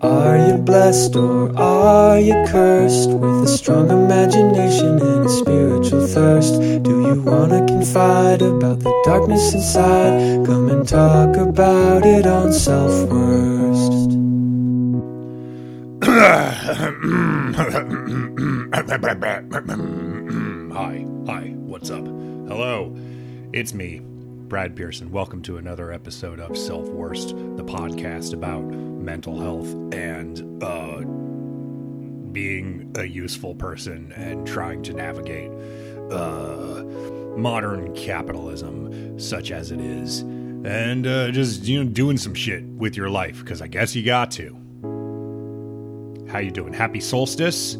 Are you blessed or are you cursed with a strong imagination and a spiritual thirst? Do you wanna confide about the darkness inside? Come and talk about it on Self Worst. hi, hi, what's up? Hello, it's me, Brad Pearson. Welcome to another episode of Self Worst, the podcast about mental health and uh, being a useful person and trying to navigate uh, modern capitalism, such as it is, and uh, just you know doing some shit with your life because I guess you got to. How you doing? Happy solstice.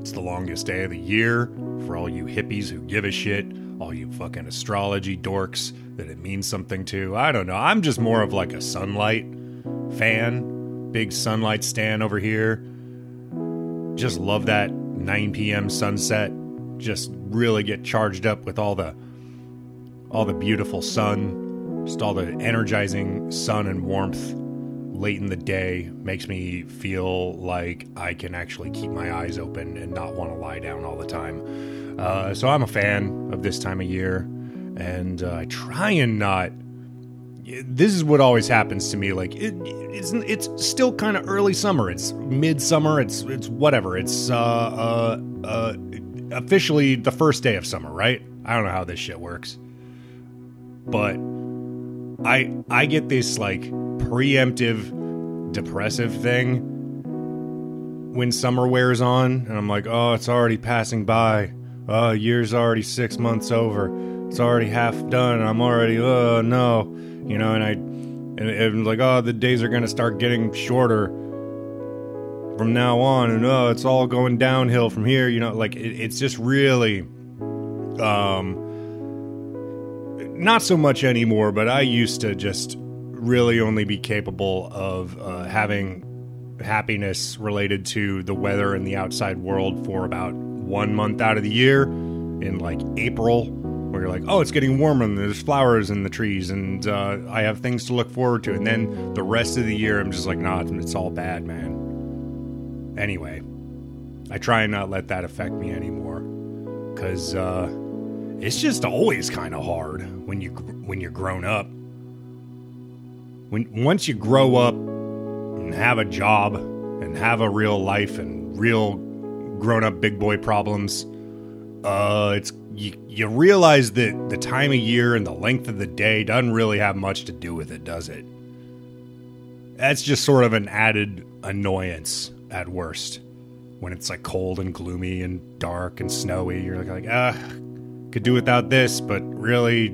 It's the longest day of the year for all you hippies who give a shit, all you fucking astrology dorks that it means something to. I don't know. I'm just more of like a sunlight fan. Big sunlight stand over here. Just love that 9 p.m. sunset. Just really get charged up with all the all the beautiful sun, just all the energizing sun and warmth late in the day makes me feel like I can actually keep my eyes open and not want to lie down all the time. Uh, so I'm a fan of this time of year, and uh, I try and not. This is what always happens to me. Like it, it's it's still kind of early summer. It's midsummer. It's it's whatever. It's uh, uh, uh, officially the first day of summer, right? I don't know how this shit works, but I I get this like preemptive depressive thing when summer wears on and I'm like, "Oh, it's already passing by. Oh, year's already 6 months over. It's already half done. I'm already oh no." You know, and I and, and like, "Oh, the days are going to start getting shorter from now on and oh, it's all going downhill from here." You know, like it, it's just really um not so much anymore, but I used to just really only be capable of uh, having happiness related to the weather and the outside world for about one month out of the year in like April, where you're like, oh, it's getting warmer and there's flowers in the trees and uh, I have things to look forward to. And then the rest of the year, I'm just like, nah, it's all bad, man. Anyway, I try and not let that affect me anymore because uh, it's just always kind of hard when you when you're grown up when once you grow up and have a job and have a real life and real grown up big boy problems, uh, it's you, you realize that the time of year and the length of the day doesn't really have much to do with it, does it? That's just sort of an added annoyance at worst. When it's like cold and gloomy and dark and snowy, you're like, like ah, could do without this, but really,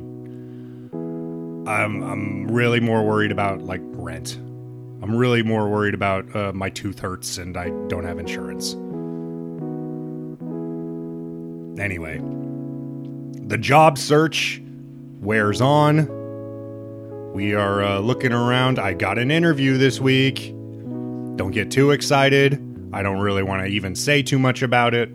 I'm I'm really more worried about like rent. I'm really more worried about uh, my tooth hurts and I don't have insurance. Anyway, the job search wears on. We are uh, looking around. I got an interview this week. Don't get too excited. I don't really want to even say too much about it.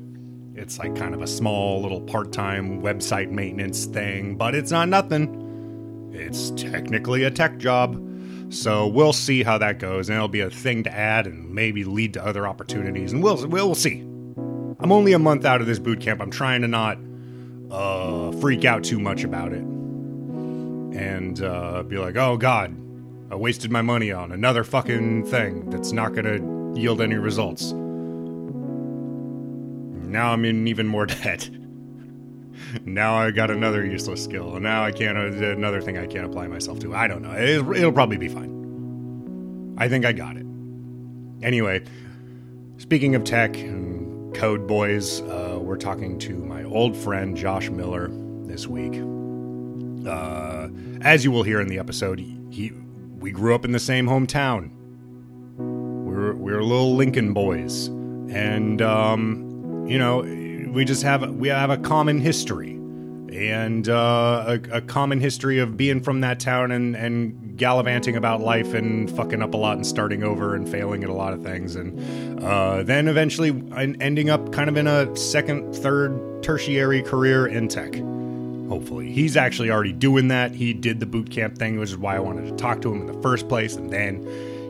It's like kind of a small little part time website maintenance thing, but it's not nothing. It's technically a tech job. So we'll see how that goes, and it'll be a thing to add and maybe lead to other opportunities, and we'll we'll, we'll see. I'm only a month out of this boot camp. I'm trying to not uh, freak out too much about it, and uh, be like, "Oh God, I wasted my money on another fucking thing that's not to yield any results." Now I'm in even more debt now I got another useless skill. Now I can't, uh, another thing I can't apply myself to. I don't know. It'll, it'll probably be fine. I think I got it. Anyway, speaking of tech and code boys, uh, we're talking to my old friend Josh Miller this week. Uh, as you will hear in the episode, he we grew up in the same hometown. We're we're little Lincoln boys, and um, you know we just have we have a common history and uh, a, a, common history of being from that town and, and gallivanting about life and fucking up a lot and starting over and failing at a lot of things. And uh, then eventually ending up kind of in a second third tertiary career in tech. Hopefully. He's actually already doing that. He did the boot camp thing which is why i wanted to talk to him in the first place. And then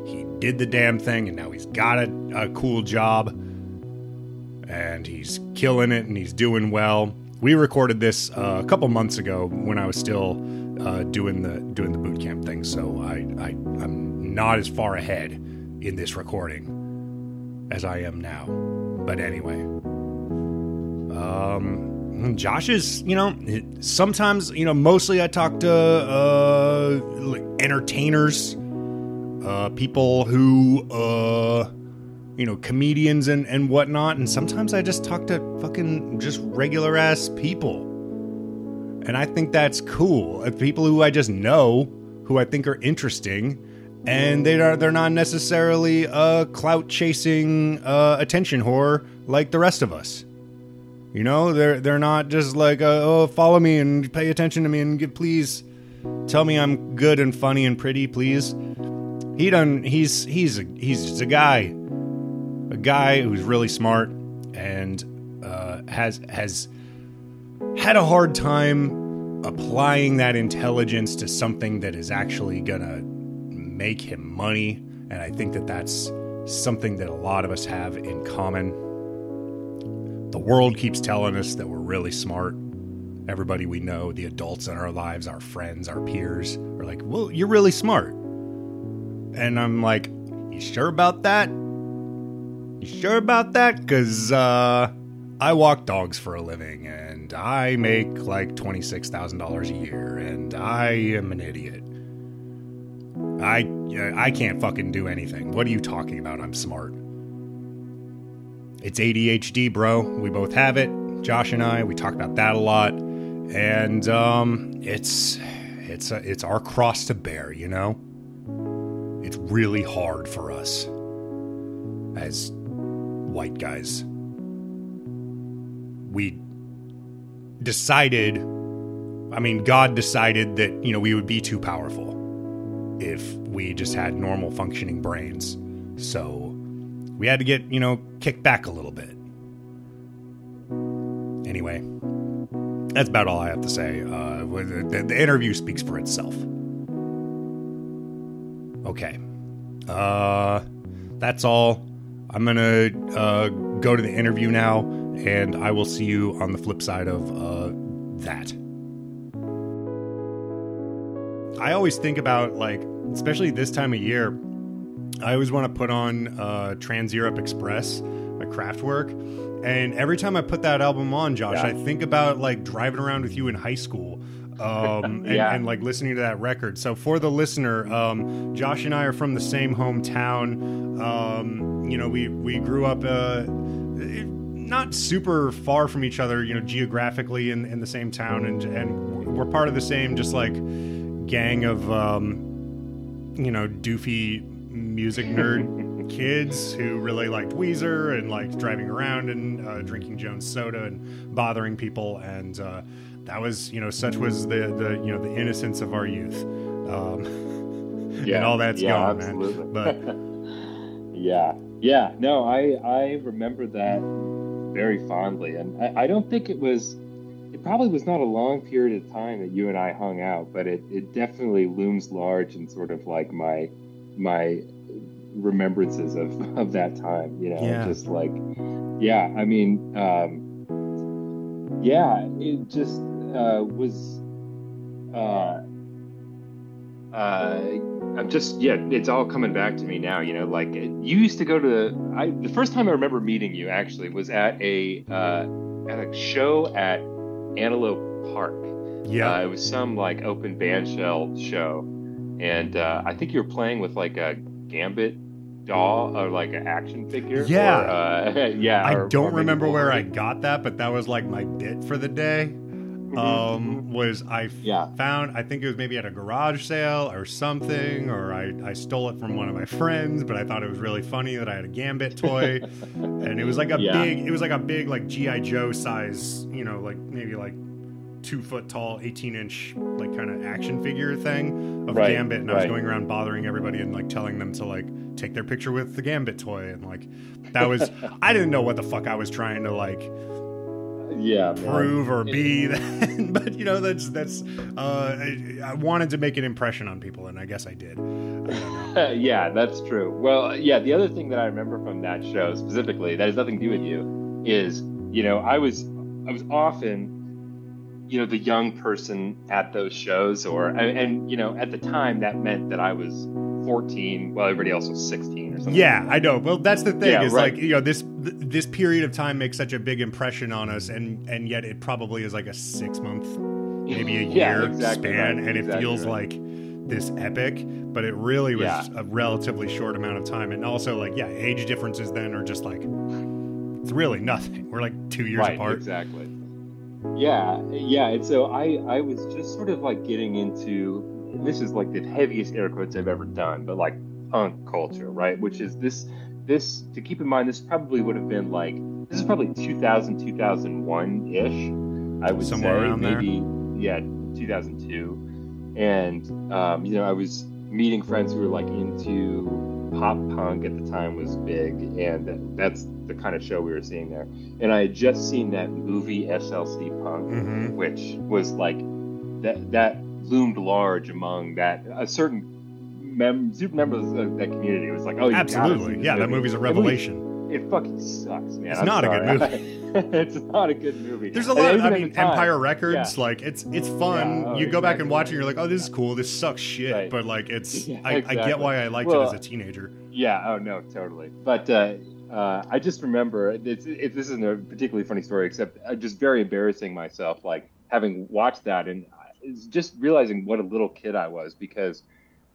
he did the damn thing, and now he's got a, a cool job, and he's killing it, and he's doing well. We recorded this uh, a couple months ago when I was still uh, doing the doing the boot camp thing, so I, I I'm not as far ahead in this recording as I am now. But anyway, um, Josh is, you know, sometimes, you know, mostly I talk to uh, entertainers, uh, people who, uh, you know, comedians and, and whatnot. And sometimes I just talk to fucking just regular ass people. And I think that's cool. Uh, People who I just know, who I think are interesting, and they are they're not necessarily a clout chasing uh, attention whore like the rest of us. You know, they're they're not just like, uh, oh, follow me and pay attention to me and please tell me I'm good and funny and pretty, please. He done. He's he's a, he's a guy, a guy who's really smart and uh, has has had a hard time applying that intelligence to something that is actually gonna make him money. And I think that that's something that a lot of us have in common. The world keeps telling us that we're really smart. Everybody we know, the adults in our lives, our friends, our peers, are like, well, you're really smart. And I'm like, you sure about that? You sure about that? Because uh, I walk dogs for a living and I make like $26,000 a year and I am an idiot. I, I can't fucking do anything. What are you talking about? I'm smart. It's ADHD, bro. We both have it. Josh and I, we talk about that a lot. And um, it's it's a, it's our cross to bear, you know? It's really hard for us as white guys. We decided I mean, God decided that, you know, we would be too powerful if we just had normal functioning brains. So we had to get, you know, kicked back a little bit. Anyway, that's about all I have to say. Uh, the, the interview speaks for itself. Okay. Uh, that's all. I'm going to uh, go to the interview now, and I will see you on the flip side of uh, that. I always think about, like, especially this time of year, I always want to put on uh, Trans Europe Express, my Kraftwerk. And every time I put that album on, Josh, Yeah. I think about like driving around with you in high school. Um, and, Yeah. and like listening to that record. So for the listener, um, Josh and I are from the same hometown. Um, you know, we we grew up uh, not super far from each other. You know, geographically in, in the same town, and and we're part of the same just like gang of um, you know doofy music nerd kids who really liked Weezer and liked driving around and uh, drinking Jones soda and bothering people and uh, that was you know such was the the you know the innocence of our youth um, and all that's yeah, gone absolutely. man but yeah, yeah. No, I I remember that very fondly, and I, I don't think it was. It probably was not a long period of time that you and I hung out, but it, it definitely looms large in sort of like my my remembrances of, of that time. You know, Yeah. just like yeah. I mean, um, yeah. It just uh, was. Uh, uh, I'm just yeah, it's all coming back to me now. You know, like you used to go to the. I the first time I remember meeting you actually was at a uh, at a show at Antelope Park. yeah Uh, it was some like open bandshell show, and uh, I think you were playing with like a Gambit doll or like an action figure. Yeah. or, uh, yeah. I or- or don't maybe remember where I got that but that was like my bit for the day um was I Mm-hmm. Yeah. found I think it was maybe at a garage sale or something or I, I stole it from one of my friends but I thought it was really funny that I had a Gambit toy and it was like a Yeah. big it was like a big like GI Joe size you know like maybe like two foot tall 18 inch like kind of action figure thing of Right, Gambit and I was going around bothering everybody and like telling them to like take their picture with the Gambit toy and like that was I didn't know what the fuck I was trying to like yeah, man. prove or be that but you know that's that's uh I, I wanted to make an impression on people and i guess i did I yeah, that's true. Well, yeah, the other thing that I remember from that show specifically that has nothing to do with you is, you know, I was I was often, you know, the young person at those shows, or and, and you know, at the time that meant that I was 14 while everybody else was 16 or something. yeah i know well that's the thing Yeah, is right. like you know this this period of time makes such a big impression on us and and yet it probably is like a six month maybe a Yeah, year exactly span right, and it feels right. like this epic but it really was Yeah. a relatively short amount of time and also like yeah age differences then are just like it's really nothing we're like two years right, apart Exactly. Yeah, yeah. And so I, I was just sort of like getting into this is like the heaviest air quotes I've ever done, but like punk culture, right? Which is this, this to keep in mind, this probably would have been like this is probably 2000, 2001 ish. I would Somewhere say around there. maybe yeah, 2002. And um, you know, I was meeting friends who were like into pop punk at the time was big, and that's the kind of show we were seeing there. And I had just seen that movie SLC Punk, hmm which was like that that loomed large among that a certain mem- super members of that community. It was like, oh, you gotta see absolutely yeah that movie's a movie- revelation It fucking sucks, man. It's I'm not a good movie. it's not a good movie. There's a lot. even I mean, Empire Records. yeah. Like it's it's fun. Yeah, oh, you go back and watch it, and you're like, oh, this is cool. This sucks shit. Right. But like, it's Yeah, I, I get why I liked Well, it as a teenager. Yeah. Oh no, totally. But uh, uh, I just remember it's, it, this isn't a particularly funny story, except uh, just very embarrassing myself, like having watched that and it's just realizing what a little kid I was because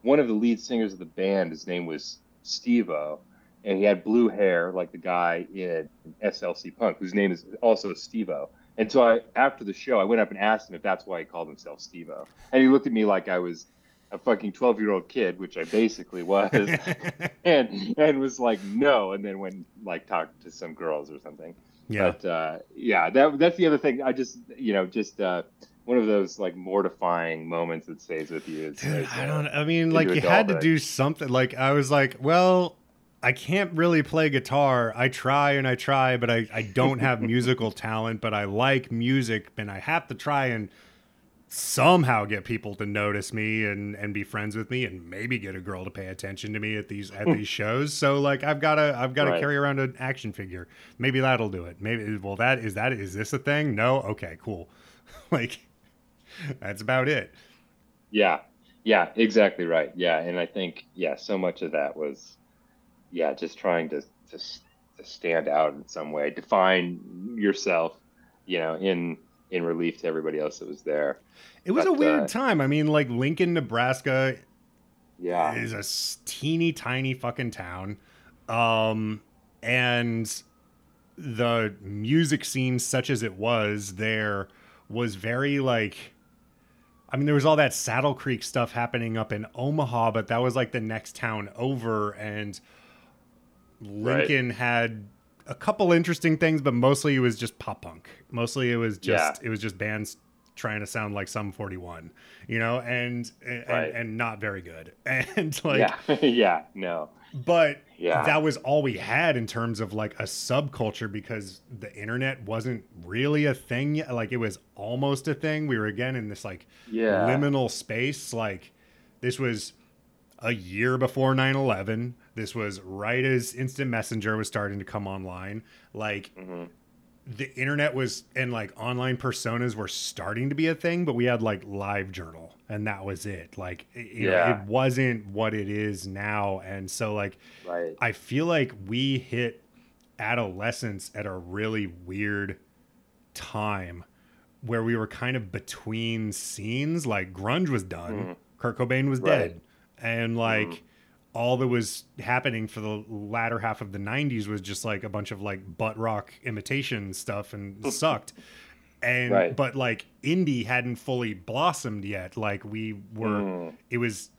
one of the lead singers of the band, his name was Steve-O, and he had blue hair like the guy in SLC Punk, whose name is also Steve-O. And so I, after the show, I went up and asked him if that's why he called himself Steve-O. And he looked at me like I was a fucking 12 year old kid, which I basically was, and and was like, no, and then went like talked to some girls or something. yeah. But uh, yeah, that that's the other thing. I just you know just uh, one of those like mortifying moments that stays with you. Is, Dude, is, I uh, don't. I mean, like you had to do something. Like I was like, well, I can't really play guitar. I try and I try, but I I don't have musical talent. But I like music, and I have to try and somehow get people to notice me and and be friends with me and maybe get a girl to pay attention to me at these at these shows so like i've got to i've got to Right. carry around an action figure maybe that'll do it maybe well that is that is this a thing no okay cool like that's about it Yeah, yeah, exactly right. Yeah, and I think yeah, so much of that was yeah, just trying to to, to stand out in some way, define yourself, you know, in in relief to everybody else that was there. It was a weird uh, time. I mean, like Lincoln, Nebraska Yeah, is a teeny tiny fucking town. Um, and the music scene, such as it was there, was very like. I mean, there was all that Saddle Creek stuff happening up in Omaha, but that was like the next town over. And Lincoln had a couple interesting things, but mostly it was just pop punk. Mostly it was just it was just bands trying to sound like Sum 41, you know, and and, Right. and not very good. And like yeah, yeah, no, but Yeah. that was all we had in terms of like a subculture because the internet wasn't really a thing yet. Like it was almost a thing. We were again in this like yeah, liminal space. Like this was a year before 9-11 this was right as instant messenger was starting to come online like Mhm. the internet was and like online personas were starting to be a thing but we had like LiveJournal and that was it like it- know, Yeah. it wasn't what it is now and so like right, i feel like we hit adolescence at a really weird time where we were kind of between scenes like grunge was done kurt cobain was. Right. dead and like Mhm. all that was happening for the latter half of the 90s was just like a bunch of like butt rock imitation stuff and sucked and Right. but like indie hadn't fully blossomed yet. Like we were Mm. it was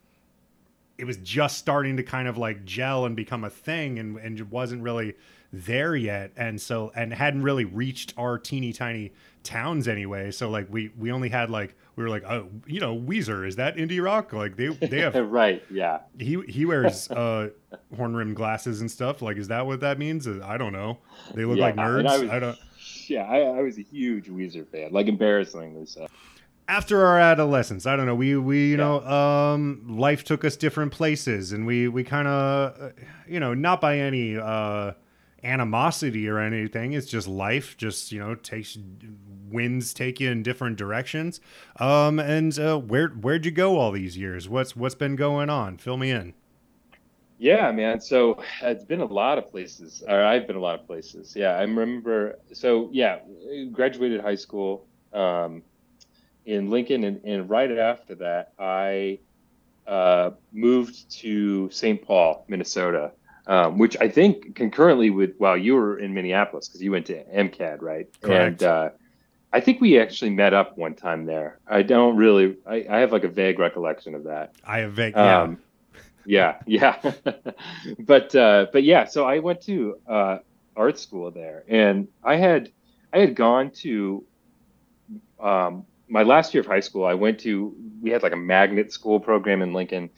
it was just starting to kind of like gel and become a thing and and it wasn't really there yet. And so and hadn't really reached our teeny tiny towns anyway. So like we we only had like we were like oh you know Weezer is that indie rock? Like they they have right yeah. He he wears uh horn rimmed glasses and stuff. Like is that what that means? I don't know. They look Yeah, like nerds I was- I don't yeah I, I was a huge Weezer fan like embarrassingly so. After our adolescence i don't know we we you Yeah. know um life took us different places and we we kind of you know not by any uh animosity or anything it's just life just you know takes winds take you in different directions. Um and uh where where'd you go all these years? What's what's been going on? Fill me in Yeah, man. So it's been a lot of places, or I've been a lot of places. Yeah, I remember. So yeah, graduated high school um, in Lincoln, and, and right after that, I uh, moved to St. Paul, Minnesota, um, which I think concurrently with while you were in Minneapolis because you went to MCAD, right? Correct. And uh, I think we actually met up one time there. I don't really. I, I have like a vague recollection of that. i have vague Um, yeah, yeah. Yeah. but uh, but yeah, so I went to uh, art school there, and I had I had gone to um, my last year of high school. I went to we had like a magnet school program in Lincoln.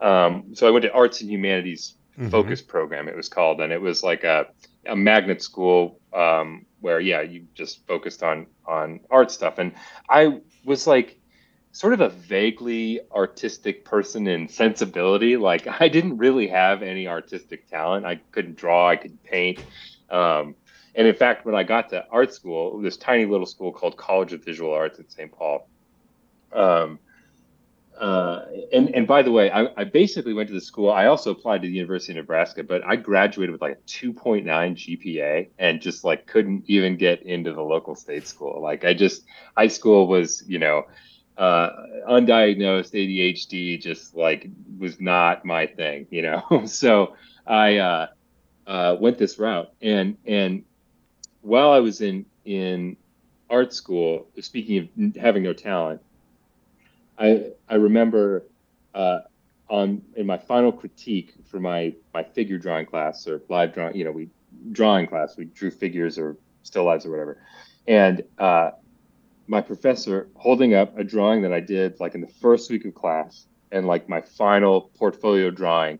Um, so I went to arts and humanities Mhm. focus program. It was called, and it was like a a magnet school um, where yeah, you just focused on on art stuff, and I was like sort of a vaguely artistic person in sensibility. Like I didn't really have any artistic talent. I couldn't draw. I could paint. Um, and in fact, when I got to art school, this tiny little school called College of Visual Arts at St. Paul. Um, uh, and and by the way, I, I basically went to the school. I also applied to the University of Nebraska, but I graduated with like a 2.9 GPA and just like couldn't even get into the local state school. Like I just high school was, you know, uh, undiagnosed ADHD just like was not my thing, you know. so I uh, uh, went this route, and and while I was in in art school, speaking of having no talent, I I remember uh, on in my final critique for my my figure drawing class or live drawing, you know, we drawing class, we drew figures or still lives or whatever, and uh, my professor holding up a drawing that I did like in the first week of class and like my final portfolio drawing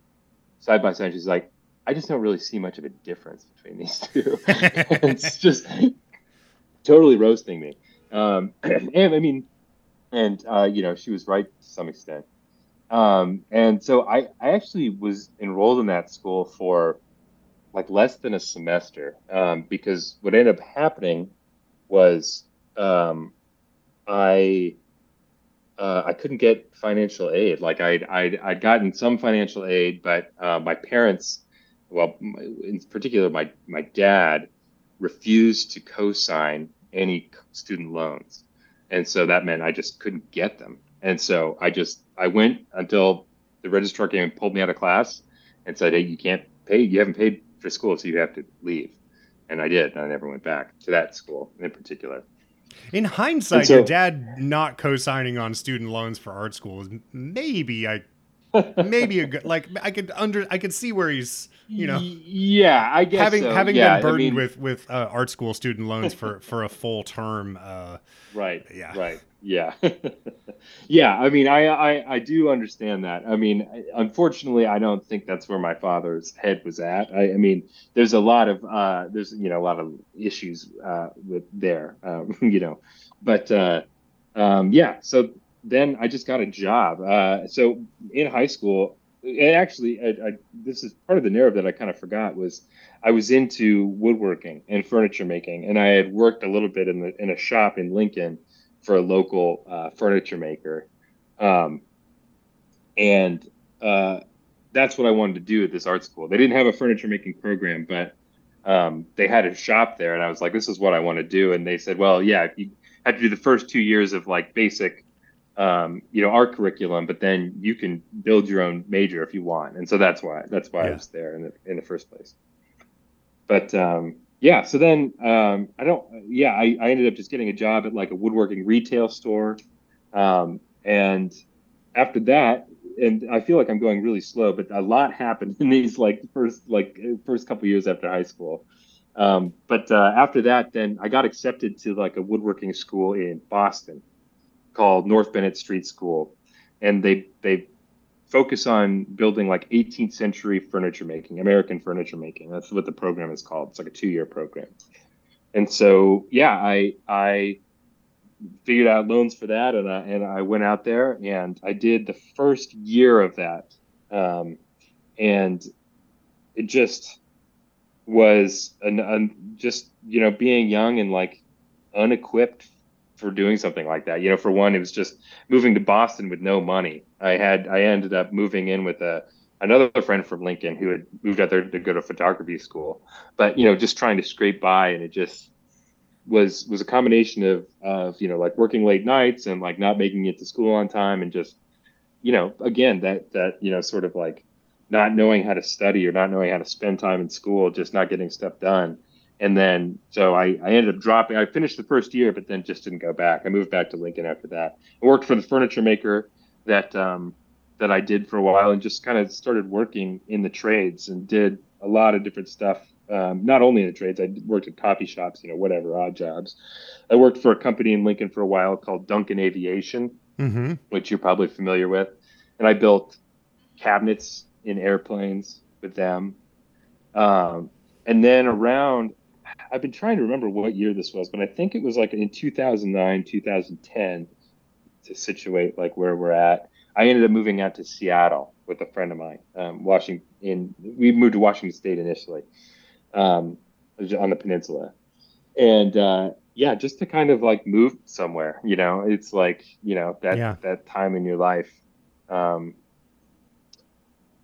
side by side. She's like, I just don't really see much of a difference between these two. it's just totally roasting me. Um, and I mean, and uh, you know, she was right to some extent. Um, and so I, I actually was enrolled in that school for like less than a semester um, because what ended up happening was um, I uh, I couldn't get financial aid. Like I'd, I'd, I'd gotten some financial aid, but uh, my parents, well, my- in particular, my, my dad refused to co-sign any student loans. And so that meant I just couldn't get them. And so I just, I went until the registrar came and pulled me out of class and said, Hey, you can't pay, you haven't paid for school, so you have to leave. And I did. I never went back to that school in particular. In hindsight, so- your dad not co-signing on student loans for art school is maybe I maybe a good like I could under I could see where he's you know yeah, I guess having so. having Yeah, been I burdened mean- with with uh, art school student loans for for a full term. Uh, Right. Yeah. Right. Yeah. yeah. I mean, I, I I do understand that. I mean, unfortunately, I don't think that's where my father's head was at. I, I mean, there's a lot of uh, there's you know a lot of issues uh, with there, um, you know, but uh, um, yeah. So then I just got a job. Uh, so in high school, actually, I, I, this is part of the narrative that I kind of forgot was I was into woodworking and furniture making, and I had worked a little bit in the in a shop in Lincoln for a local uh, furniture maker, um, and uh, that's what I wanted to do at this art school. They didn't have a furniture making program, but um, they had a shop there, and I was like, "This is what I want to do." And they said, "Well, yeah, you have to do the first two years of like basic." Um, you know, our curriculum, but then you can build your own major if you want, and so that's why that's why I was there in the in the first place but um, yeah, so then um, I don't, yeah, I, I ended up just getting a job at like a woodworking retail store. Um, and after that, and I feel like I'm going really slow, but a lot happened in these like first like first couple years after high school. Um, but uh, after that, then I got accepted to like a woodworking school in Boston called North Bennett Street School, and they they focus on building like 18th century furniture making, American furniture making. That's what the program is called. It's like a two year program. And so, yeah, I I figured out loans for that, and I and I went out there and I did the first year of that, um, and it just was an, an just you know being young and like unequipped for doing something like that. You know, for one, it was just moving to Boston with no money. I had I ended up moving in with a another friend from Lincoln who had moved out there to go to photography school. But you know, just trying to scrape by, and it just was was a combination of of you know like working late nights and like not making it to school on time, and just you know again that that you know sort of like not knowing how to study or not knowing how to spend time in school, just not getting stuff done. And then, so I, I ended up dropping. I finished the first year, but then just didn't go back. I moved back to Lincoln after that. I worked for the furniture maker that um, that I did for a while, and just kind of started working in the trades and did a lot of different stuff. Um, not only in the trades, I worked at coffee shops, you know, whatever odd jobs. I worked for a company in Lincoln for a while called Duncan Aviation, Mm-hmm. which you're probably familiar with, and I built cabinets in airplanes with them. Um, and then around, I've been trying to remember what year this was, but I think it was like in 2009, 2010 to situate like where we're at. I ended up moving out to Seattle with a friend of mine. Um, Washington, in we moved to Washington State initially, um, on the peninsula, and uh, yeah, just to kind of like move somewhere. You know, it's like you know that Yeah. that time in your life. Um,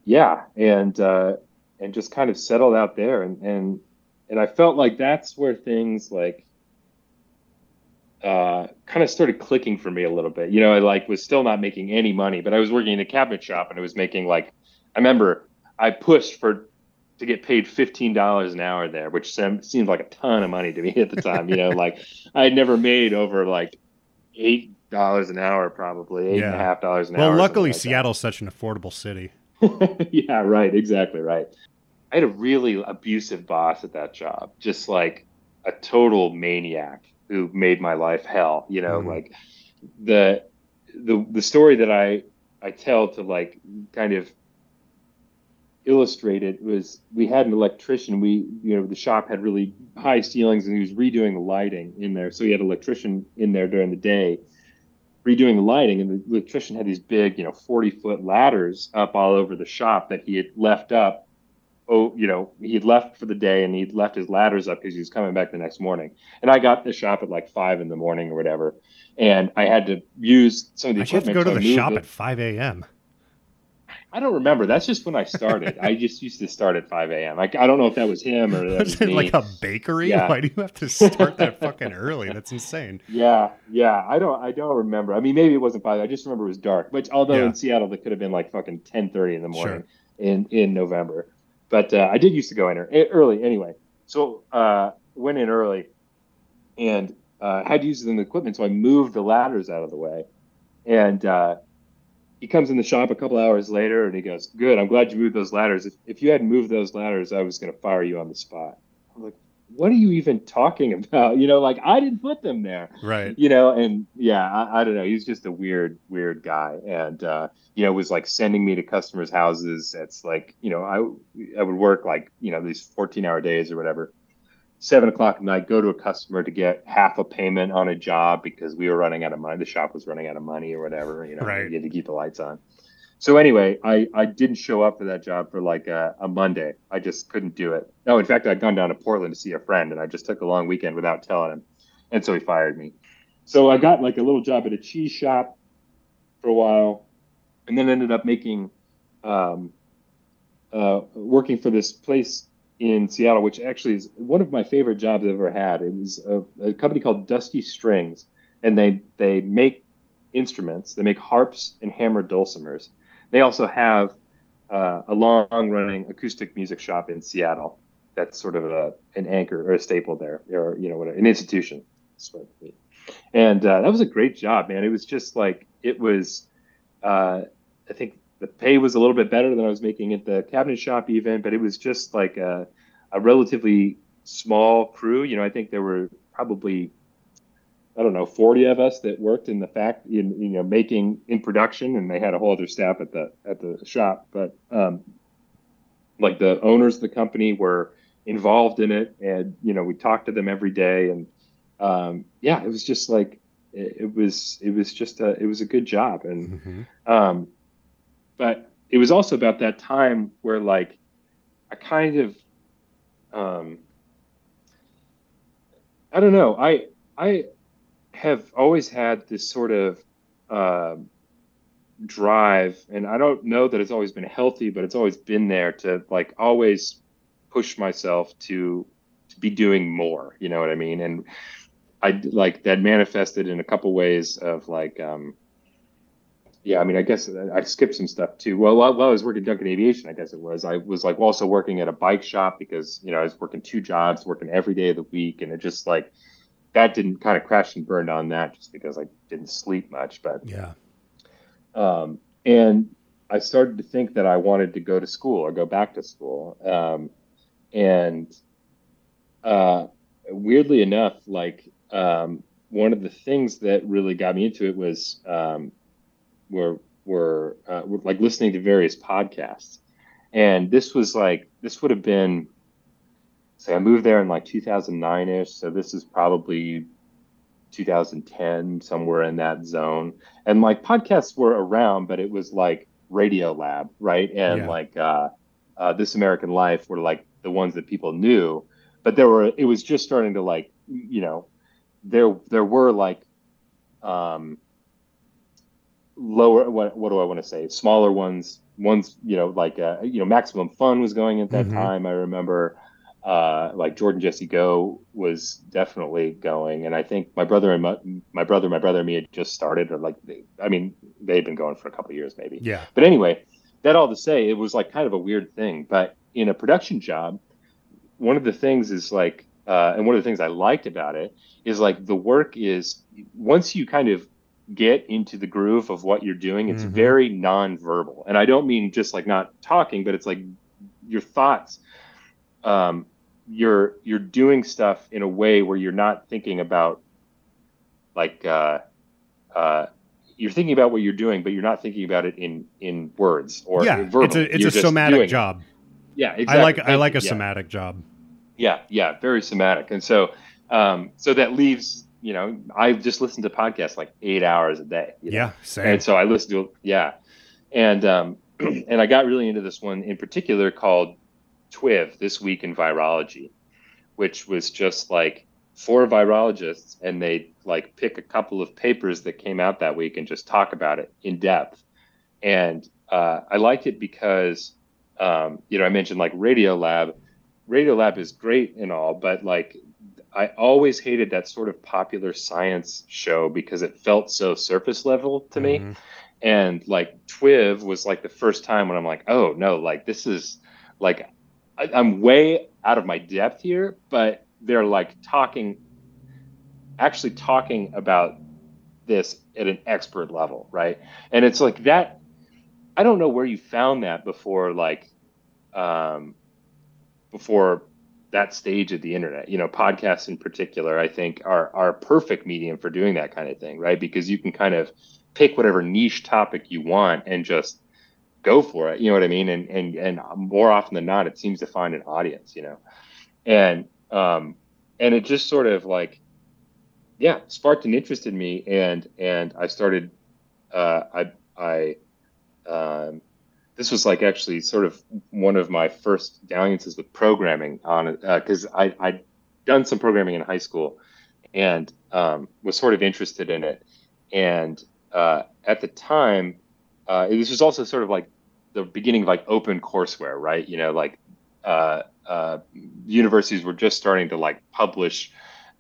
yeah, and uh, and just kind of settled out there, and and and I felt like that's where things like uh, kind of started clicking for me a little bit. You know, I like was still not making any money, but I was working in a cabinet shop, and I was making like I remember I pushed for to get paid fifteen dollars an hour there, which sem- seemed like a ton of money to me at the time. You know, like I had never made over like eight dollars an hour, probably eight and Yeah. a half dollars an Well, hour. Well, luckily, like that. Seattle's such an affordable city. yeah, right. Exactly right. I had a really abusive boss at that job, just like a total maniac who made my life hell. You know, Mhm. like the the the story that I I tell to like kind of illustrate it was we had an electrician. We you know the shop had really high ceilings and he was redoing the lighting in there, so he had an electrician in there during the day redoing the lighting and the electrician had these big you know 40 foot ladders up all over the shop that he had left up oh you know he'd left for the day and he'd left his ladders up because he was coming back the next morning and i got the shop at like five in the morning or whatever and i had to use some of the I should have to go to the shop it. at 5 a.m. i don't remember that's just when i started i just used to start at 5 a.m I, I don't know if that was him or that Was was like a bakery? Yeah. Why do you have to start that fucking early? That's insane. Yeah, yeah. I don't I don't remember. I mean maybe it wasn't five. I just remember it was dark. Which although Yeah. in Seattle it could have been like fucking ten thirty in the Sure. morning in in November. But uh, I did used to go in early anyway. So uh, went in early and uh, had to use the equipment. So I moved the ladders out of the way. And uh, he comes in the shop a couple hours later and he goes, "Good. I'm glad you moved those ladders. If if you hadn't moved those ladders, I was going to fire you on the spot." I'm like, "What are you even talking about? You know, like I didn't put them there." Right. you know and yeah I, I don't know he's just a weird weird guy and uh you know was like sending me to customers houses it's like you know i i would work like you know these 14 hour days or whatever seven o'clock at night go to a customer to get half a payment on a job because we were running out of money the shop was running out of money or whatever you know Right. you had to keep the lights on so anyway i i didn't show up for that job for like a, a monday i just couldn't do it no in fact i'd gone down to portland to see a friend and i just took a long weekend without telling him and so he fired me so I got like a little job at a cheese shop for a while, and then ended up making, um, uh, working for this place in Seattle, which actually is one of my favorite jobs I've ever had. It was a, a company called Dusty Strings, and they they make instruments. They make harps and hammered dulcimers. They also have uh, a long running acoustic music shop in Seattle. That's sort of a, an anchor or a staple there, or you know, an institution. And uh, that was a great job, man. It was just like it was. Uh, I think the pay was a little bit better than I was making at the cabinet shop even, but it was just like a, a relatively small crew. You know, I think there were probably I don't know, 40 of us that worked in the fact, in, you know, making in production, and they had a whole other staff at the at the shop. But um, like the owners of the company were involved in it, and you know, we talked to them every day, and um, yeah, it was just like it, it, was it was just a it was a good job, and mm-hmm. um, but it was also about that time where like I kind of um, I don't know, I I have always had this sort of uh, drive, and I don't know that it's always been healthy, but it's always been there to like always push myself to to be doing more. You know what I mean? And I like that manifested in a couple ways of like, um, yeah, I mean, I guess I skipped some stuff too. Well, while, while I was working Duncan Aviation, I guess it was, I was like also working at a bike shop because, you know, I was working two jobs, working every day of the week. And it just like, that didn't kind of crash and burn on that just because I didn't sleep much. But yeah. Um, and I started to think that I wanted to go to school or go back to school. Um, and uh, weirdly enough, like um, one of the things that really got me into it was um, were were, uh, were like listening to various podcasts. And this was like this would have been I moved there in like 2009 ish. So this is probably 2010, somewhere in that zone. And like podcasts were around, but it was like Radiolab, right? And yeah. like uh, uh, This American Life were like the ones that people knew. But there were, it was just starting to like, you know, there there were like um, lower. What what do I want to say? Smaller ones, ones you know, like uh, you know, Maximum Fun was going at that mm-hmm. time. I remember uh, like Jordan Jesse Go was definitely going, and I think my brother and my, my brother, my brother and me had just started, or like, I mean, they'd been going for a couple years maybe. Yeah. But anyway, that all to say, it was like kind of a weird thing. But in a production job, one of the things is like, uh, and one of the things I liked about it is like the work is once you kind of get into the groove of what you're doing, it's mm-hmm. very nonverbal, and I don't mean just like not talking, but it's like your thoughts um, you're you're doing stuff in a way where you're not thinking about like uh, uh, you're thinking about what you're doing, but you're not thinking about it in in words or yeah. Verbal. It's a it's you're a somatic job. It. Yeah, exactly. I like I like a yeah. somatic job. Yeah, yeah, very somatic, and so um, so that leaves you know I just listen to podcasts like eight hours a day. You know? Yeah, same. And so I listen to yeah, and um, and I got really into this one in particular called TWIV, This Week in Virology, which was just like four virologists and they like pick a couple of papers that came out that week and just talk about it in depth. And uh, I liked it because, um, you know, I mentioned like Radiolab. Radiolab is great and all, but like I always hated that sort of popular science show because it felt so surface level to mm-hmm. me. And like TWIV was like the first time when I'm like, oh no, like this is like I, I'm way out of my depth here, but they're like talking, actually talking about this at an expert level, right? And it's like that. I don't know where you found that before, like, um, before that stage of the internet. You know, podcasts in particular, I think are are a perfect medium for doing that kind of thing, right? Because you can kind of pick whatever niche topic you want and just go for it. You know what I mean? And and and more often than not, it seems to find an audience. You know, and um, and it just sort of like, yeah, sparked an interest in me, and and I started, uh, I I. Um, this was like actually sort of one of my first dalliances with programming on it because uh, I I'd done some programming in high school and um, was sort of interested in it. And uh, at the time, uh, this was also sort of like the beginning of like open courseware, right? You know, like uh, uh, universities were just starting to like publish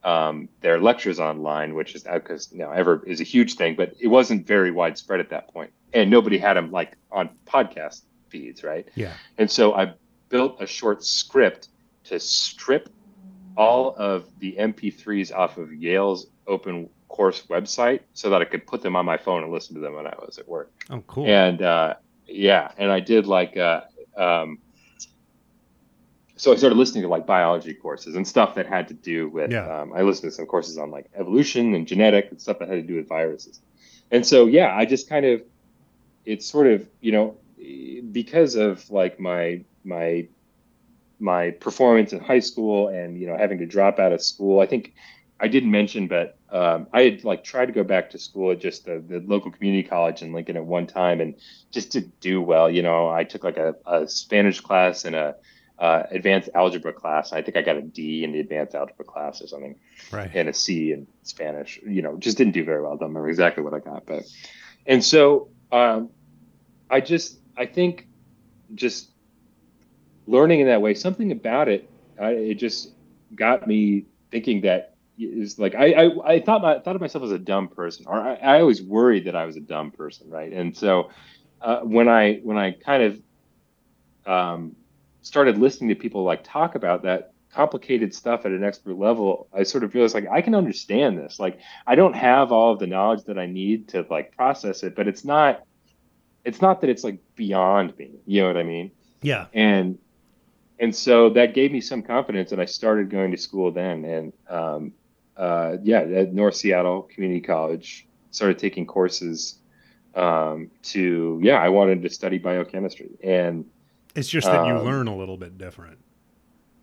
um, their lectures online, which is because you know ever is a huge thing, but it wasn't very widespread at that point, and nobody had them like on podcast feeds, right? Yeah. And so I built a short script to strip all of the MP3s off of Yale's open course website so that I could put them on my phone and listen to them when I was at work. Oh, cool. And uh, yeah, and I did like uh, um, so I started listening to like biology courses and stuff that had to do with. Yeah. Um, I listened to some courses on like evolution and genetic and stuff that had to do with viruses, and so yeah, I just kind of it's sort of you know because of like my my my performance in high school and you know having to drop out of school. I think I didn't mention, but um, I had like tried to go back to school at just the, the local community college in Lincoln at one time, and just to do well. You know, I took like a, a Spanish class and a uh, advanced algebra class. I think I got a D in the advanced algebra class or something, Right. and a C in Spanish. You know, just didn't do very well. Don't remember exactly what I got, but and so um, I just I think just learning in that way, something about it, I, it just got me thinking that is like I, I I thought my, thought of myself as a dumb person, or I, I always worried that I was a dumb person, right? And so uh, when I when I kind of um, started listening to people like talk about that complicated stuff at an expert level, I sort of realized like I can understand this. Like I don't have all of the knowledge that I need to like process it, but it's not it's not that it's like beyond me. You know what I mean? Yeah. and and so that gave me some confidence and i started going to school then and um, uh, yeah at north seattle community college started taking courses um, to yeah i wanted to study biochemistry and It's just that you Um, learn a little bit different.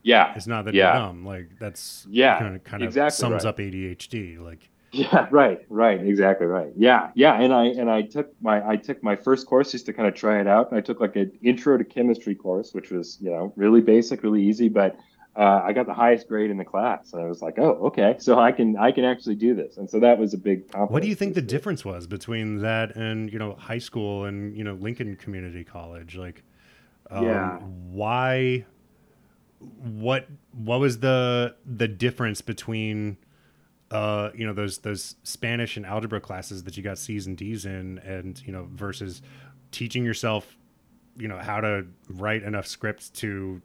yeah It's not that yeah. you're dumb. Like that's Yeah, kind of kind of exactly sums right. up ADHD. Like yeah right right exactly right yeah yeah and i and i took my i took my first course just to kind of try it out and i took like an intro to chemistry course which was you know really basic really easy but uh, i got the highest grade in the class and i was like oh okay so i can i can actually do this and so that was a big what do you think the difference was between that and, you know, high school and, you know, Lincoln Community College? Like um, Yeah. why what what was the the difference between uh you know those those Spanish and algebra classes that you got C's and D's in and you know versus teaching yourself you know how to write enough scripts to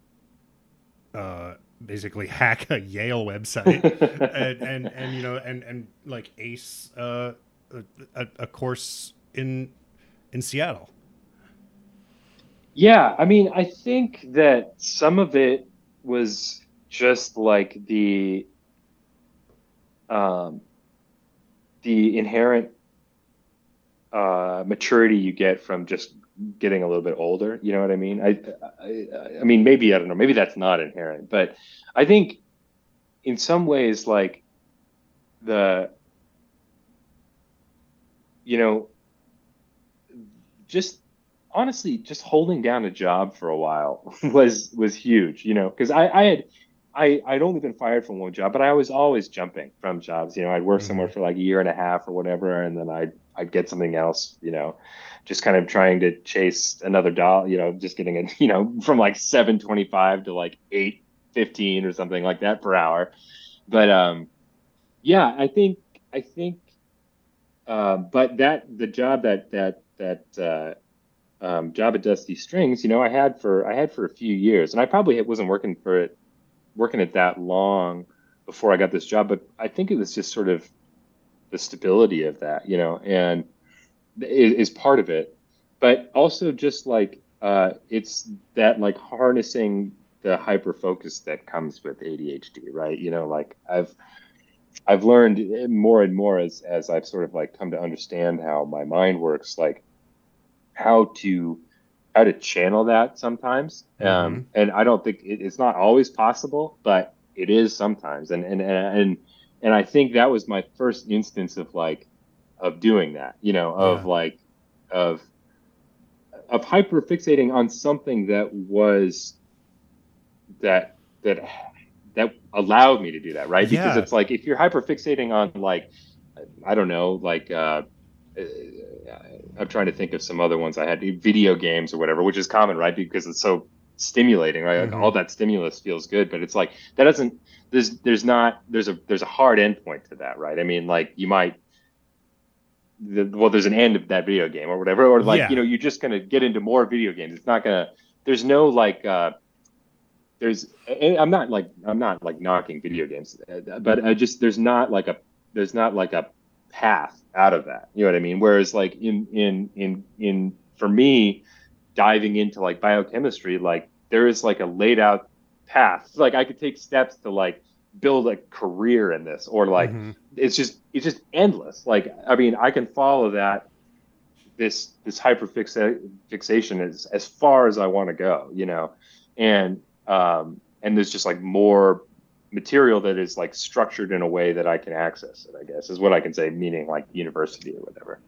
uh basically hack a Yale website and, and and you know and and like ace uh a, a course in in Seattle. Yeah, I mean, I think that some of it was just like the um, the inherent uh, maturity you get from just getting a little bit older. You know what I mean? I, I, I mean, maybe I don't know. Maybe that's not inherent, but I think in some ways, like the you know just honestly just holding down a job for a while was was huge you know because I, I had I, I'd only been fired from one job, but I was always jumping from jobs. You know, I'd work Mhm. somewhere for like a year and a half or whatever, and then I'd I'd get something else. You know, just kind of trying to chase another dollar. You know, just getting it. You know, from like seven twenty five to like eight fifteen or something like that per hour. But um, yeah, I think I think, uh, but that the job that that that uh, um, job at Dusty Strings, you know, I had for I had for a few years, and I probably wasn't working for it, working it that long before I got this job. But I think it was just sort of the stability of that, you know, and is, is part of it. But also just like uh, it's that like harnessing the hyper focus that comes with ADHD, right? You know, like I've I've learned more and more as as I've sort of like come to understand how my mind works, like how to how to channel that sometimes. Um, and I don't think it, it's not always possible, but it is sometimes. And and and and I think that was my first instance of like of doing that, you know, of Yeah. like of of hyper fixating on something that was that that that allowed me to do that, right? Because Yeah. it's like if you're hyper fixating on like I don't know, like uh, uh, I'm trying to think of some other ones I had, video games or whatever, which is common, right? Because it's so stimulating, right? Like Mhm. all that stimulus feels good, but it's like that doesn't. There's there's not there's a there's a hard endpoint to that, right? I mean, like you might. The, well, there's an end of that video game or whatever, or like Yeah. you know, you're just gonna get into more video games. It's not gonna. There's no like. uh there's I'm not like I'm not like knocking video games, uh, but I just there's not like a there's not like a path out of that. You know what I mean? Whereas like in in in in for me, diving into like biochemistry, like there is like a laid out path. Like I could take steps to like build a career in this, or like mm-hmm. it's just it's just endless. Like I mean, I can follow that this this hyperfixation is as far as I want to go, you know, and um, and there's just like more material that is like structured in a way that I can access it. I guess is what I can say, meaning like university or whatever.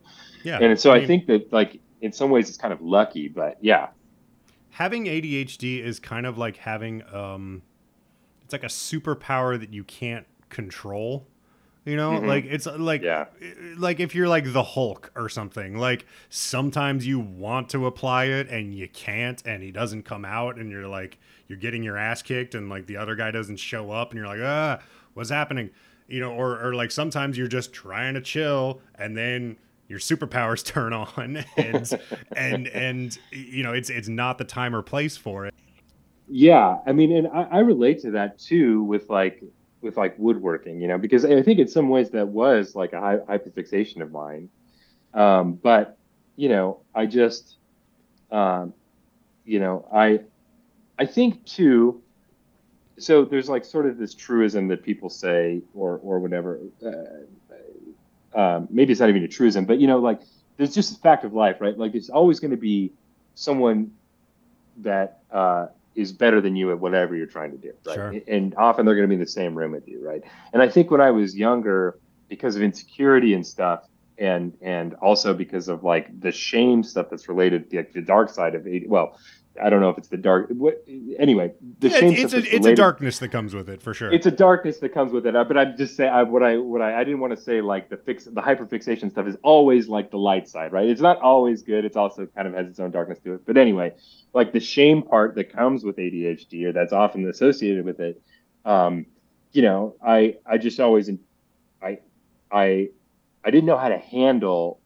Yeah, and so I, mean, I think that like in some ways it's kind of lucky, but yeah, having ADHD is kind of like having um, it's like a superpower that you can't control you know, mm-hmm. like it's uh, like yeah. like if you're like the Hulk or something. Like sometimes you want to apply it and you can't and he doesn't come out and you're like you're getting your ass kicked and like the other guy doesn't show up and you're like, "Ah, what's happening?" You know, or or like sometimes you're just trying to chill and then your superpowers turn on and and and you know, it's it's not the time or place for it. Yeah, I mean, and I, I relate to that too with like with like woodworking, you know, because I think in some ways that was like a hyperfixation of mine. Um, but you know, I just, um, you know, I, I think too. So there's like sort of this truism that people say, or or whatever. Uh, um, maybe it's not even a truism, but you know, like there's just a fact of life, right? Like it's always going to be someone that uh, is better than you at whatever you're trying to do, right? Sure. And often they're going to be in the same room with you, right? And I think when I was younger, because of insecurity and stuff, and and also because of like the shame stuff that's related, like the dark side of. Well, I don't know if it's the dark. What, anyway, the yeah, it's, a, it's a darkness that comes with it for sure. It's a darkness that comes with it. But I'm just saying I, what I what I I didn't want to say like the fix the hyperfixation stuff is always like the light side, right? It's not always good. It's also kind of has its own darkness to it. But anyway, like the shame part that comes with ADHD or that's often associated with it. Um, you know, I I just always I I I didn't know how to handle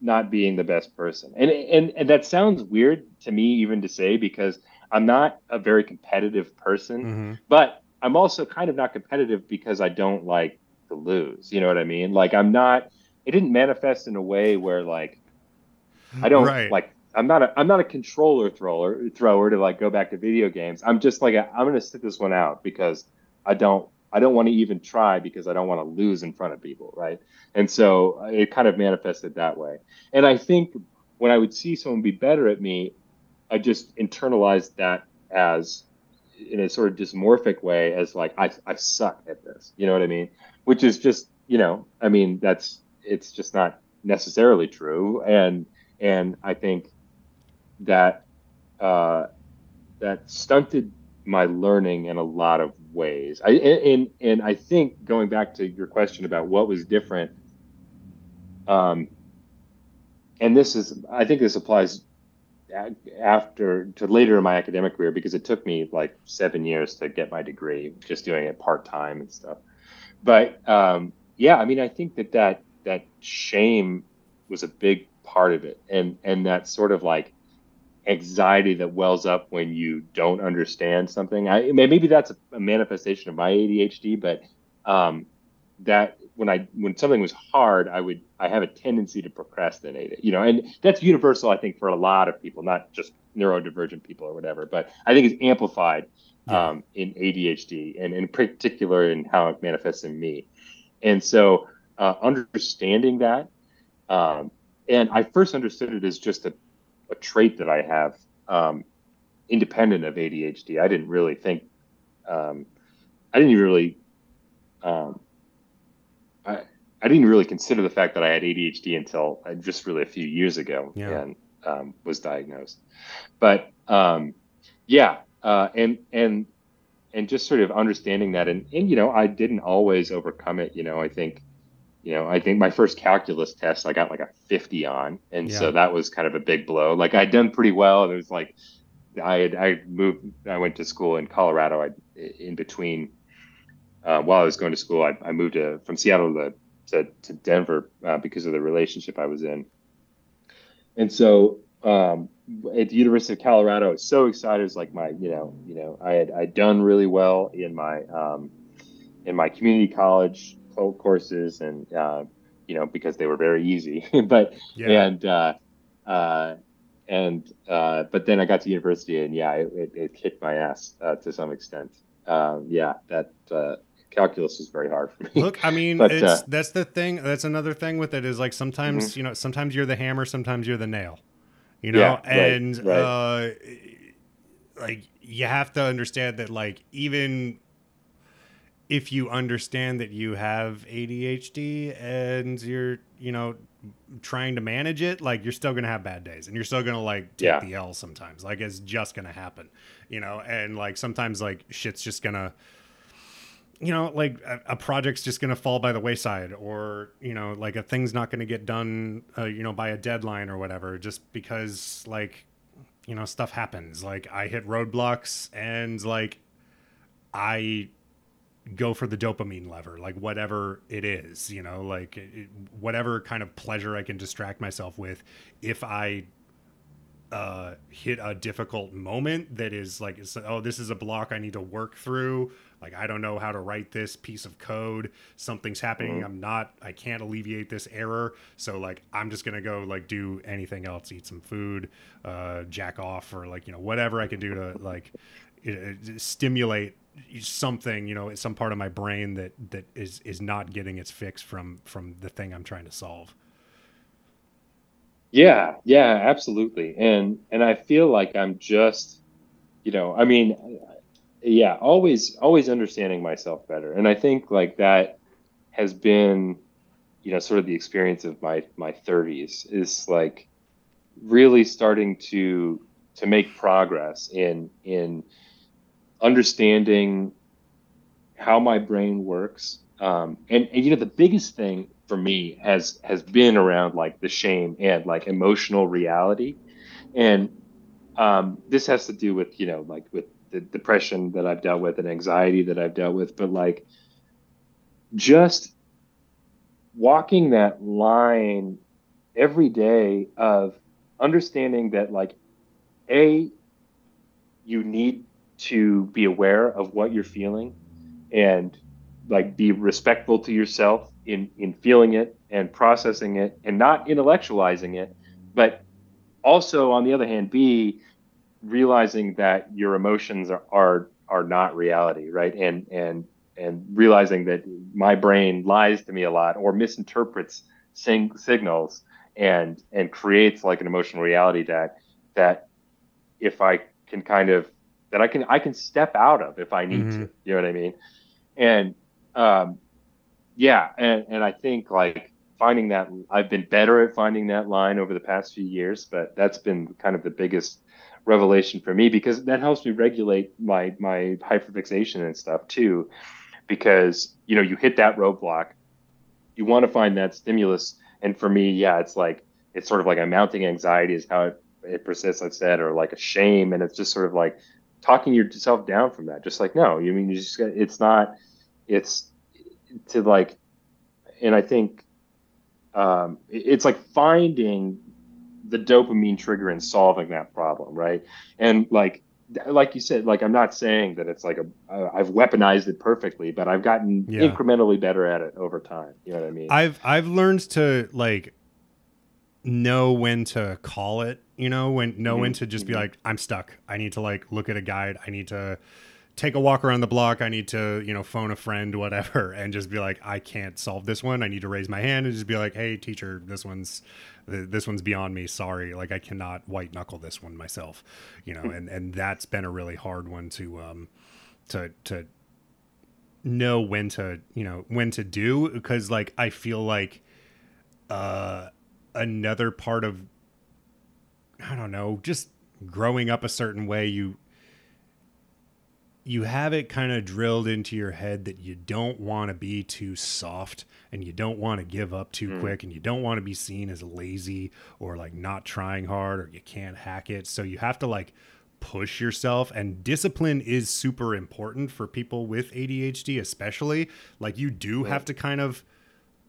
not being the best person. And, and and that sounds weird to me even to say because I'm not a very competitive person, mm-hmm. but I'm also kind of not competitive because I don't like to lose. You know what I mean? Like I'm not it didn't manifest in a way where like I don't right. like I'm not a I'm not a controller thrower thrower to like go back to video games. I'm just like i am going to sit this one out because I don't I don't want to even try because I don't want to lose in front of people, right? And so uh, it kind of manifested that way. And I think when I would see someone be better at me, I just internalized that as in a sort of dysmorphic way as like I, I suck at this. You know what I mean? Which is just, you know, I mean that's it's just not necessarily true. And and I think that uh, that stunted my learning in a lot of ways. I and and I think going back to your question about what was different, um, and this is I think this applies after to later in my academic career because it took me like seven years to get my degree, just doing it part time and stuff. But um, yeah, I mean, I think that that that shame was a big part of it, and and that sort of like anxiety that wells up when you don't understand something. I maybe that's a, manifestation of my ADHD, but um, that when I when something was hard, I would I have a tendency to procrastinate it. You know, and that's universal, I think, for a lot of people, not just neurodivergent people or whatever. But I think it's amplified yeah. um, in ADHD, and in particular in how it manifests in me. And so, uh, understanding that, um, and I first understood it as just a a trait that I have um, independent of ADHD. I didn't really think, um, I didn't really, um, I, I didn't really consider the fact that I had ADHD until uh, just really a few years ago yeah. and um, was diagnosed. But um, yeah, uh, and and and just sort of understanding that, and and you know, I didn't always overcome it. You know, I think you know, I think my first calculus test I got like a 50 on, and yeah. so that was kind of a big blow. Like I'd done pretty well. and It was like I had I moved. I went to school in Colorado. I in between uh, while I was going to school, I, I moved to, from Seattle to to, to Denver uh, because of the relationship I was in. And so um, at the University of Colorado, I was so excited. It was like my, you know, you know, I had I'd done really well in my um, in my community college courses and uh, you know because they were very easy but yeah. and uh, uh, and uh, but then I got to university, and yeah, it, it, it kicked my ass uh, to some extent. Um, yeah, that uh, calculus is very hard for me. Look, I mean, but, uh, that's the thing. That's another thing with it is like sometimes mm-hmm. you know, sometimes you're the hammer, sometimes you're the nail. You know, yeah, and right, right. Uh, like you have to understand that like even if you understand that you have ADHD and you're, you know, trying to manage it, like you're still gonna have bad days and you're still gonna like take yeah. the L sometimes. Like it's just gonna happen, you know. And like sometimes like shit's just gonna, you know, like a, a project's just gonna fall by the wayside, or you know, like a thing's not gonna get done, uh, you know, by a deadline or whatever, just because like, you know, stuff happens. Like I hit roadblocks and like I go for the dopamine lever like whatever it is you know like it, whatever kind of pleasure i can distract myself with if i uh, hit a difficult moment that is like oh this is a block i need to work through like i don't know how to write this piece of code something's happening mm-hmm. i'm not i can't alleviate this error so like i'm just gonna go like do anything else eat some food uh jack off or like you know whatever i can do to like it, it, stimulate something you know it's some part of my brain that that is is not getting its fix from from the thing i'm trying to solve. Yeah yeah absolutely. And and i feel like i'm just you know i mean yeah always always understanding myself better. And i think like that has been you know sort of the experience of my my 30s is like really starting to to make progress in in understanding how my brain works. Um, and, and you know the biggest thing for me has has been around like the shame and like emotional reality, and um, this has to do with you know like with the depression that I've dealt with and anxiety that I've dealt with, but like just walking that line every day of understanding that like a you need to be aware of what you're feeling and like be respectful to yourself in in feeling it and processing it and not intellectualizing it but also on the other hand be realizing that your emotions are are, are not reality right? And and and realizing that my brain lies to me a lot or misinterprets sing, signals and and creates like an emotional reality that that if I can kind of that I can I can step out of if I need mm-hmm. to. You know what I mean? And um, yeah, and and I think like finding that I've been better at finding that line over the past few years, but that's been kind of the biggest revelation for me because that helps me regulate my my hyperfixation and stuff too. Because you know you hit that roadblock, you want to find that stimulus, and for me, yeah, it's like it's sort of like a mounting anxiety is how it, it persists. I've said, or like a shame, and it's just sort of like talking yourself down from that. Just like, no, you mean you just got, it's not, it's to like, and I think um, it's like finding the dopamine trigger and solving that problem, right? And like, like you said, like I'm not saying that it's like a I've weaponized it perfectly, but I've gotten yeah. incrementally better at it over time. You know what I mean? I've I've learned to like know when to call it you know when know mm-hmm. when to just be mm-hmm. like i'm stuck. I need to like look at a guide. I need to take a walk around the block. I need to you know phone a friend whatever and just be like i can't solve this one. I need to raise my hand and just be like hey teacher this one's this one's beyond me. Sorry. Like i cannot white knuckle this one myself you know and and that's been a really hard one to um to to know when to you know when to do because like i feel like uh another part of I don't know, just growing up a certain way, you you have it kind of drilled into your head that you don't want to be too soft and you don't want to give up too mm. quick and you don't want to be seen as lazy or like not trying hard or you can't hack it. So you have to like push yourself and discipline is super important for people with ADHD especially. Like you do have to kind of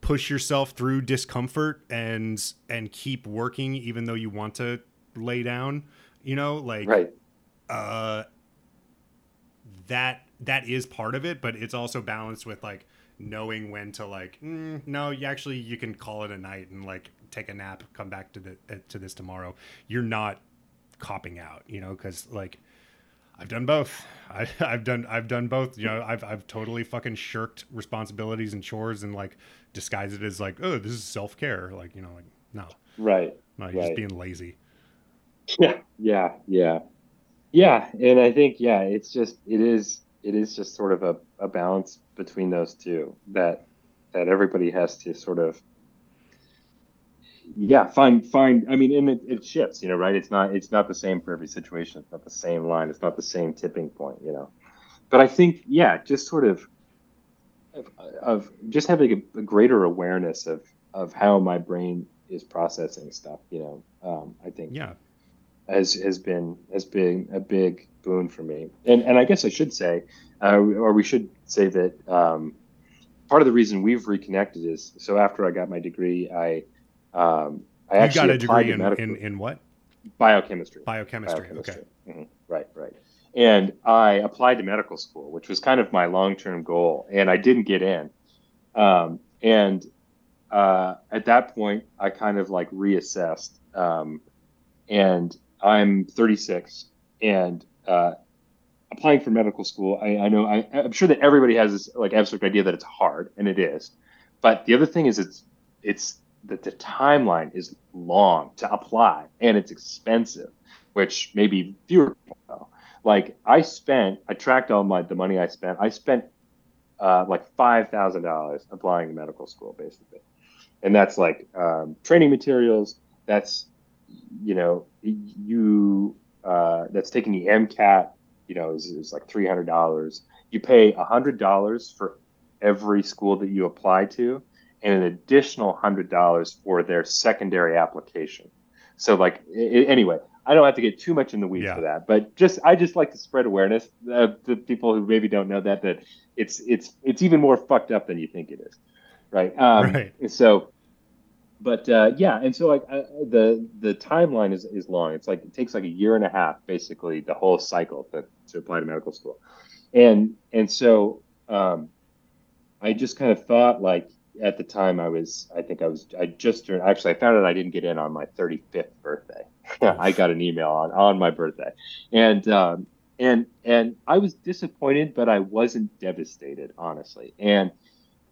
push yourself through discomfort and and keep working even though you want to lay down you know like right uh that that is part of it but it's also balanced with like knowing when to like mm, no you actually you can call it a night and like take a nap come back to the uh, to this tomorrow you're not copping out, you know, because like I've done both. I, have done I've done both. You know, I've I've totally fucking shirked responsibilities and chores and like disguise it as like, oh, this is self care. Like you know, like no, right, no, you're right. just being lazy. Yeah, yeah, yeah, yeah. And I think yeah, it's just it is it is just sort of a, a balance between those two that that everybody has to sort of yeah find find i mean and it, it shifts you know right it's not it's not the same for every situation it's not the same line it's not the same tipping point you know but i think yeah just sort of of, of just having a, a, greater awareness of of how my brain is processing stuff you know um, i think yeah has has been has been a big boon for me and and i guess i should say uh, or we should say that um, part of the reason we've reconnected is so after i got my degree i um, I you actually got a degree in, in, in what? Biochemistry. Biochemistry. Biochemistry. Okay. Mm-hmm. Right, right. And I applied to medical school, which was kind of my long-term goal, and I didn't get in. Um, and uh, at that point, I kind of like reassessed. Um, and I'm 36, and uh, applying for medical school, I, I know I, I'm sure that everybody has this like abstract idea that it's hard, and it is. But the other thing is, it's it's that the timeline is long to apply and it's expensive, which maybe fewer people know. Like I spent, I tracked all my the money I spent. I spent uh, like five thousand dollars applying to medical school, basically, and that's like um, training materials. That's you know you uh, that's taking the MCAT. You know, is, is like three hundred dollars. You pay hundred dollars for every school that you apply to and an additional hundred dollars for their secondary application. So, like, it, anyway, I don't have to get too much in the weeds Yeah. for that, but just I just like to spread awareness uh, to people who maybe don't know that that it's it's it's even more fucked up than you think it is, right? Um, Right. So, but uh, yeah, and so like uh, the the timeline is is long. It's like it takes like a year and a half, basically, the whole cycle to to apply to medical school, and and so um, I just kind of thought like at the time I was I think I was I just turned actually I found out I didn't get in on my 35th birthday. I got an email on on my birthday, and um, and and I was disappointed, but I wasn't devastated honestly. And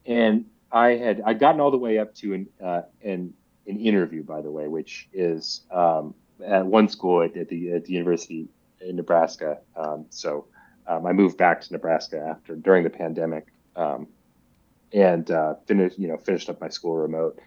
and I had I'd gotten all the way up to an uh, an an interview by the way, which is um, at one school at, at the at the university in Nebraska. Um, so um, I moved back to Nebraska after during the pandemic. Um, and uh, finished, you know, finished up my school remote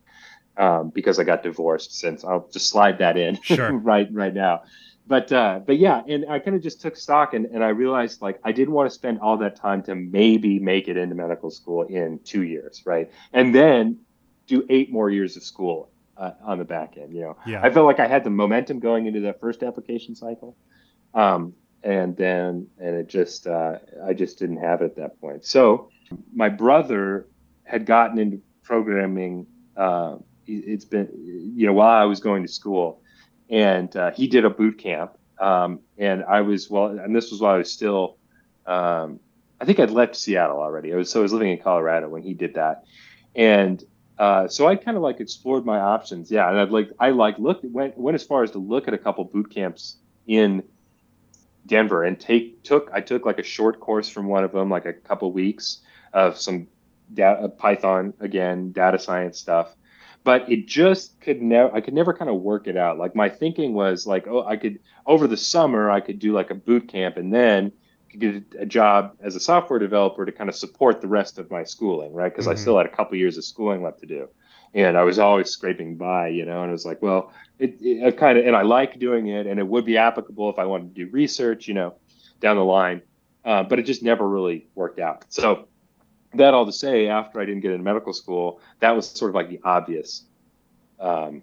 um, because I got divorced. Since I'll just slide that in Sure. right right now. But uh, but yeah, and I kind of just took stock, and, and I realized like I didn't want to spend all that time to maybe make it into medical school in two years, right? And then do eight more years of school uh, on the back end. You know, Yeah. I felt like I had the momentum going into the first application cycle, um, and then and it just uh, I just didn't have it at that point. So my brother had gotten into programming. Uh, it's been you know while I was going to school, and uh, he did a boot camp, um, and I was well, and this was while I was still. Um, I think I'd left Seattle already. I was so I was living in Colorado when he did that, and uh, so I kind of like explored my options. Yeah, and I'd like I like looked went went as far as to look at a couple boot camps in Denver and take took I took like a short course from one of them, like a couple weeks of some data, Python again, data science stuff. But it just could never I could never kind of work it out. Like my thinking was like, oh, I could over the summer I could do like a boot camp and then get a job as a software developer to kind of support the rest of my schooling, right? Because I Mhm. still had a couple years of schooling left to do. And I was always scraping by, you know, and it was like, well, it, it kind of, and I like doing it, and it would be applicable if I wanted to do research, you know, down the line. Uh, but it just never really worked out. So that all to say, after I didn't get into medical school, that was sort of like the obvious um,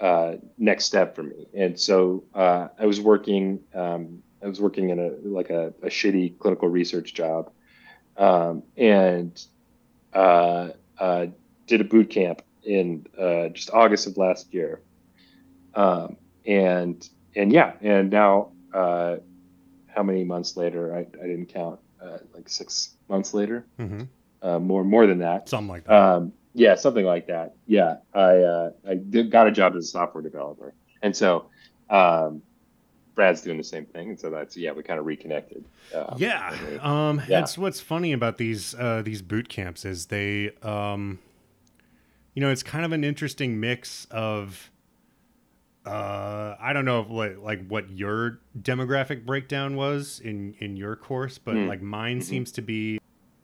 uh, next step for me. And so uh, I was working, um, I was working in a like a, a shitty clinical research job, um, and uh, uh, did a boot camp in uh, just August of last year. Um, and and yeah, and now uh, how many months later? I, I didn't count. Uh, like six months later, hmm uh, more more than that. Something like that. Um, yeah, something like that. Yeah, I uh, I did, got a job as a software developer, and so um, Brad's doing the same thing, and so that's yeah, we kind of reconnected. Um, yeah, um, yeah. That's what's funny about these uh, these boot camps is they, um, you know, it's kind of an interesting mix of. Uh, I don't know if, like, like what your demographic breakdown was in in your course, but mm. like mine mm-hmm. seems to be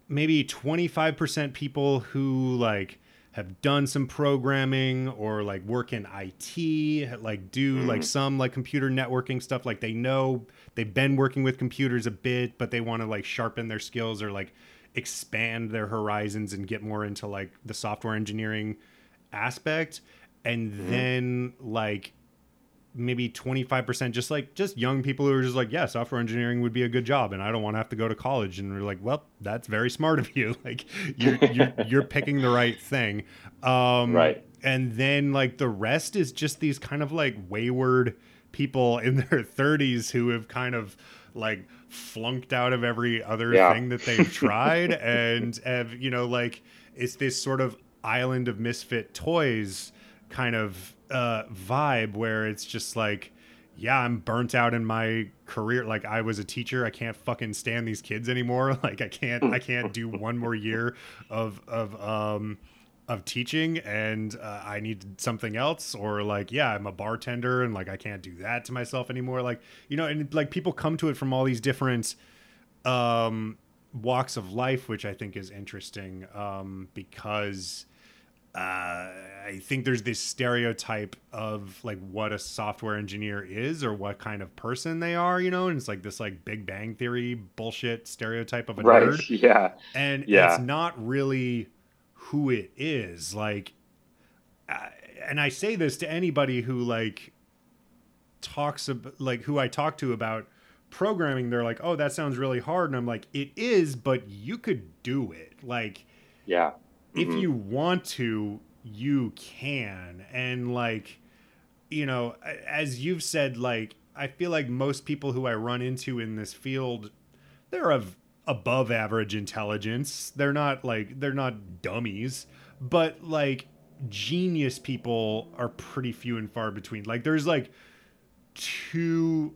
maybe 25% people who like have done some programming or like work in IT, like do mm-hmm. like some like computer networking stuff. Like they know they've been working with computers a bit, but they want to like sharpen their skills or like expand their horizons and get more into like the software engineering aspect. And mm-hmm. then like maybe 25% just like just young people who are just like yeah software engineering would be a good job and i don't want to have to go to college and we're like well that's very smart of you. Like you're, you're, you're picking the right thing. Um, right. and then like the rest is just these kind of like wayward people in their 30s who have kind of like flunked out of every other yeah. thing that they've tried and have you know like it's this sort of island of misfit toys kind of uh, vibe where it's just like, yeah, I'm burnt out in my career. Like I was a teacher, I can't fucking stand these kids anymore. Like I can't, I can't do one more year of of um of teaching, and uh, I need something else. Or like, yeah, I'm a bartender, and like I can't do that to myself anymore. Like you know, and like people come to it from all these different um walks of life, which I think is interesting um because uh, I think there's this stereotype of like what a software engineer is or what kind of person they are, you know, and it's like this like Big Bang Theory bullshit stereotype of a right. nerd. Yeah, and yeah. it's not really who it is. Like, uh, and I say this to anybody who like talks about like who I talk to about programming. They're like, "Oh, that sounds really hard," and I'm like, "It is, but you could do it." Like, yeah. If mm-hmm. you want to, you can. And like, you know, as you've said, like, I feel like most people who I run into in this field, they're of above average intelligence. They're not like, they're not dummies, but like, genius people are pretty few and far between. Like, there's like two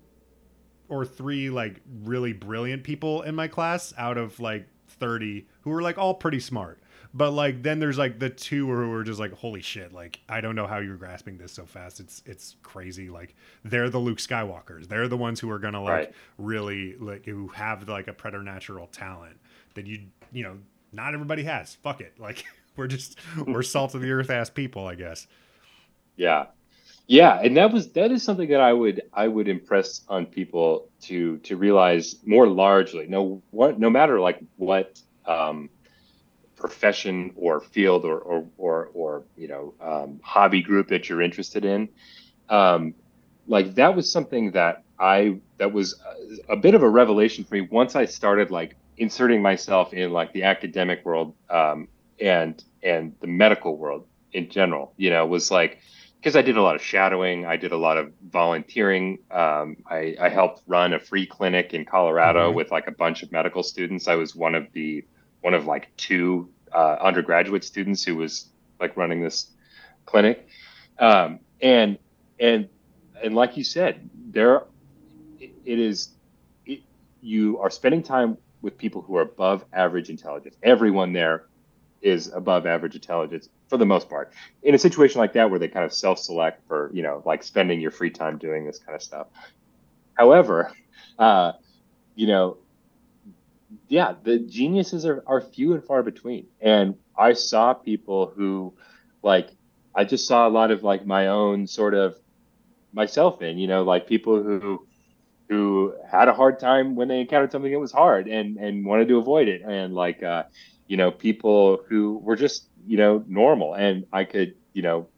or three like really brilliant people in my class out of like 30 who are like all pretty smart but like then there's like the two who are just like, holy shit, like I don't know how you're grasping this so fast. It's it's crazy. Like they're the Luke Skywalkers. They're the ones who are gonna like right. really like who have like a preternatural talent that you you know not everybody has. Fuck it. Like we're just we're salt of the earth ass people, I guess. Yeah. Yeah, and that was that is something that I would I would impress on people to to realize more largely. No what no matter like what um profession or field or or or, or you know um, hobby group that you're interested in um, like that was something that i that was a, a, bit of a revelation for me once i started like inserting myself in like the academic world um, and and the medical world in general you know was like because I did a lot of shadowing, I did a lot of volunteering. Um, I, I, helped run a free clinic in Colorado mm-hmm. with like a bunch of medical students. I was one of the one of like two uh, undergraduate students who was like running this clinic, um, and and and like you said, there it is. It, you are spending time with people who are above average intelligence. Everyone there is above average intelligence for the most part. In a situation like that, where they kind of self-select for you know like spending your free time doing this kind of stuff. However, uh, you know yeah, the geniuses are, are few and far between. And I saw people who, like, I just saw a lot of like my own sort of myself in, you know, like people who who had a hard time when they encountered something that was hard and and wanted to avoid it, and like, uh, you know, people who were just you know normal and I could you know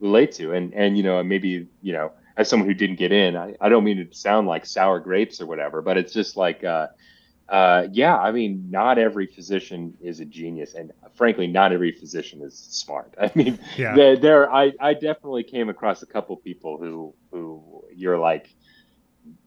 relate to, and and you know maybe you know as someone who didn't get in, I, I don't mean to sound like sour grapes or whatever, but it's just like. Uh, uh, yeah, I mean, not every physician is a genius, and frankly, not every physician is smart. I mean, yeah. there, there I, I definitely came across a couple people who, who you're like,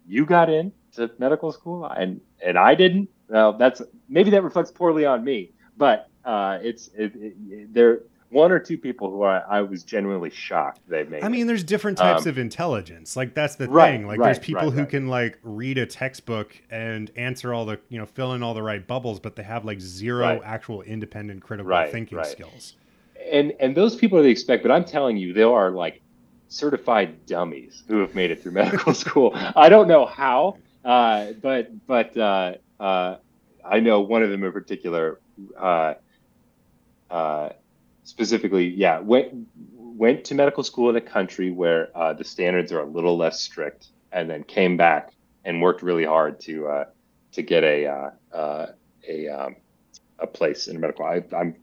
you got in to medical school, and and I didn't. Well, that's maybe that reflects poorly on me, but uh, it's it, it, there. One or two people who I, I was genuinely shocked they made. I mean, there's different types Um, of intelligence. Like that's the right, thing. Like there's people right, who right. can like read a textbook and answer all the you know fill in all the right bubbles, but they have like zero Right. actual independent critical Right, thinking right. skills. and and those people are the expect, but I'm telling you, they are like certified dummies who have made it through medical school. I don't know how, uh, but but uh, uh, I know one of them in particular. Specifically, yeah, went went to medical school in a country where uh, the standards are a little less strict, and then came back and worked really hard to uh, to get a uh, uh, a um, a place in medical. I, I'm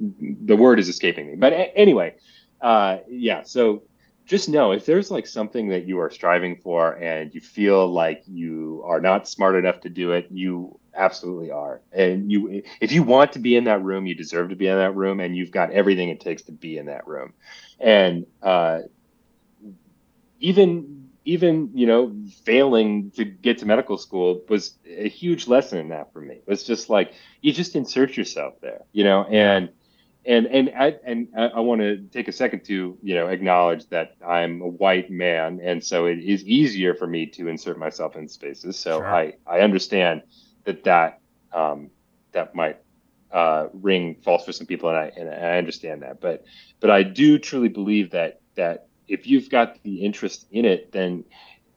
the word is escaping me, but a- anyway, uh, yeah. So just know if there's like something that you are striving for and you feel like you are not smart enough to do it, you absolutely are. And you, if you want to be in that room, you deserve to be in that room, and you've got everything it takes to be in that room. And uh, even even you know failing to get to medical school was a huge lesson in that for me. It was just like you just insert yourself there, you know, and and and I, and I, I want to take a second to you know acknowledge that I'm a white man, and so it is easier for me to insert myself in spaces. So Sure. I I understand that that um, that might uh, ring false for some people, and I and I understand that. But but I do truly believe that that if you've got the interest in it, then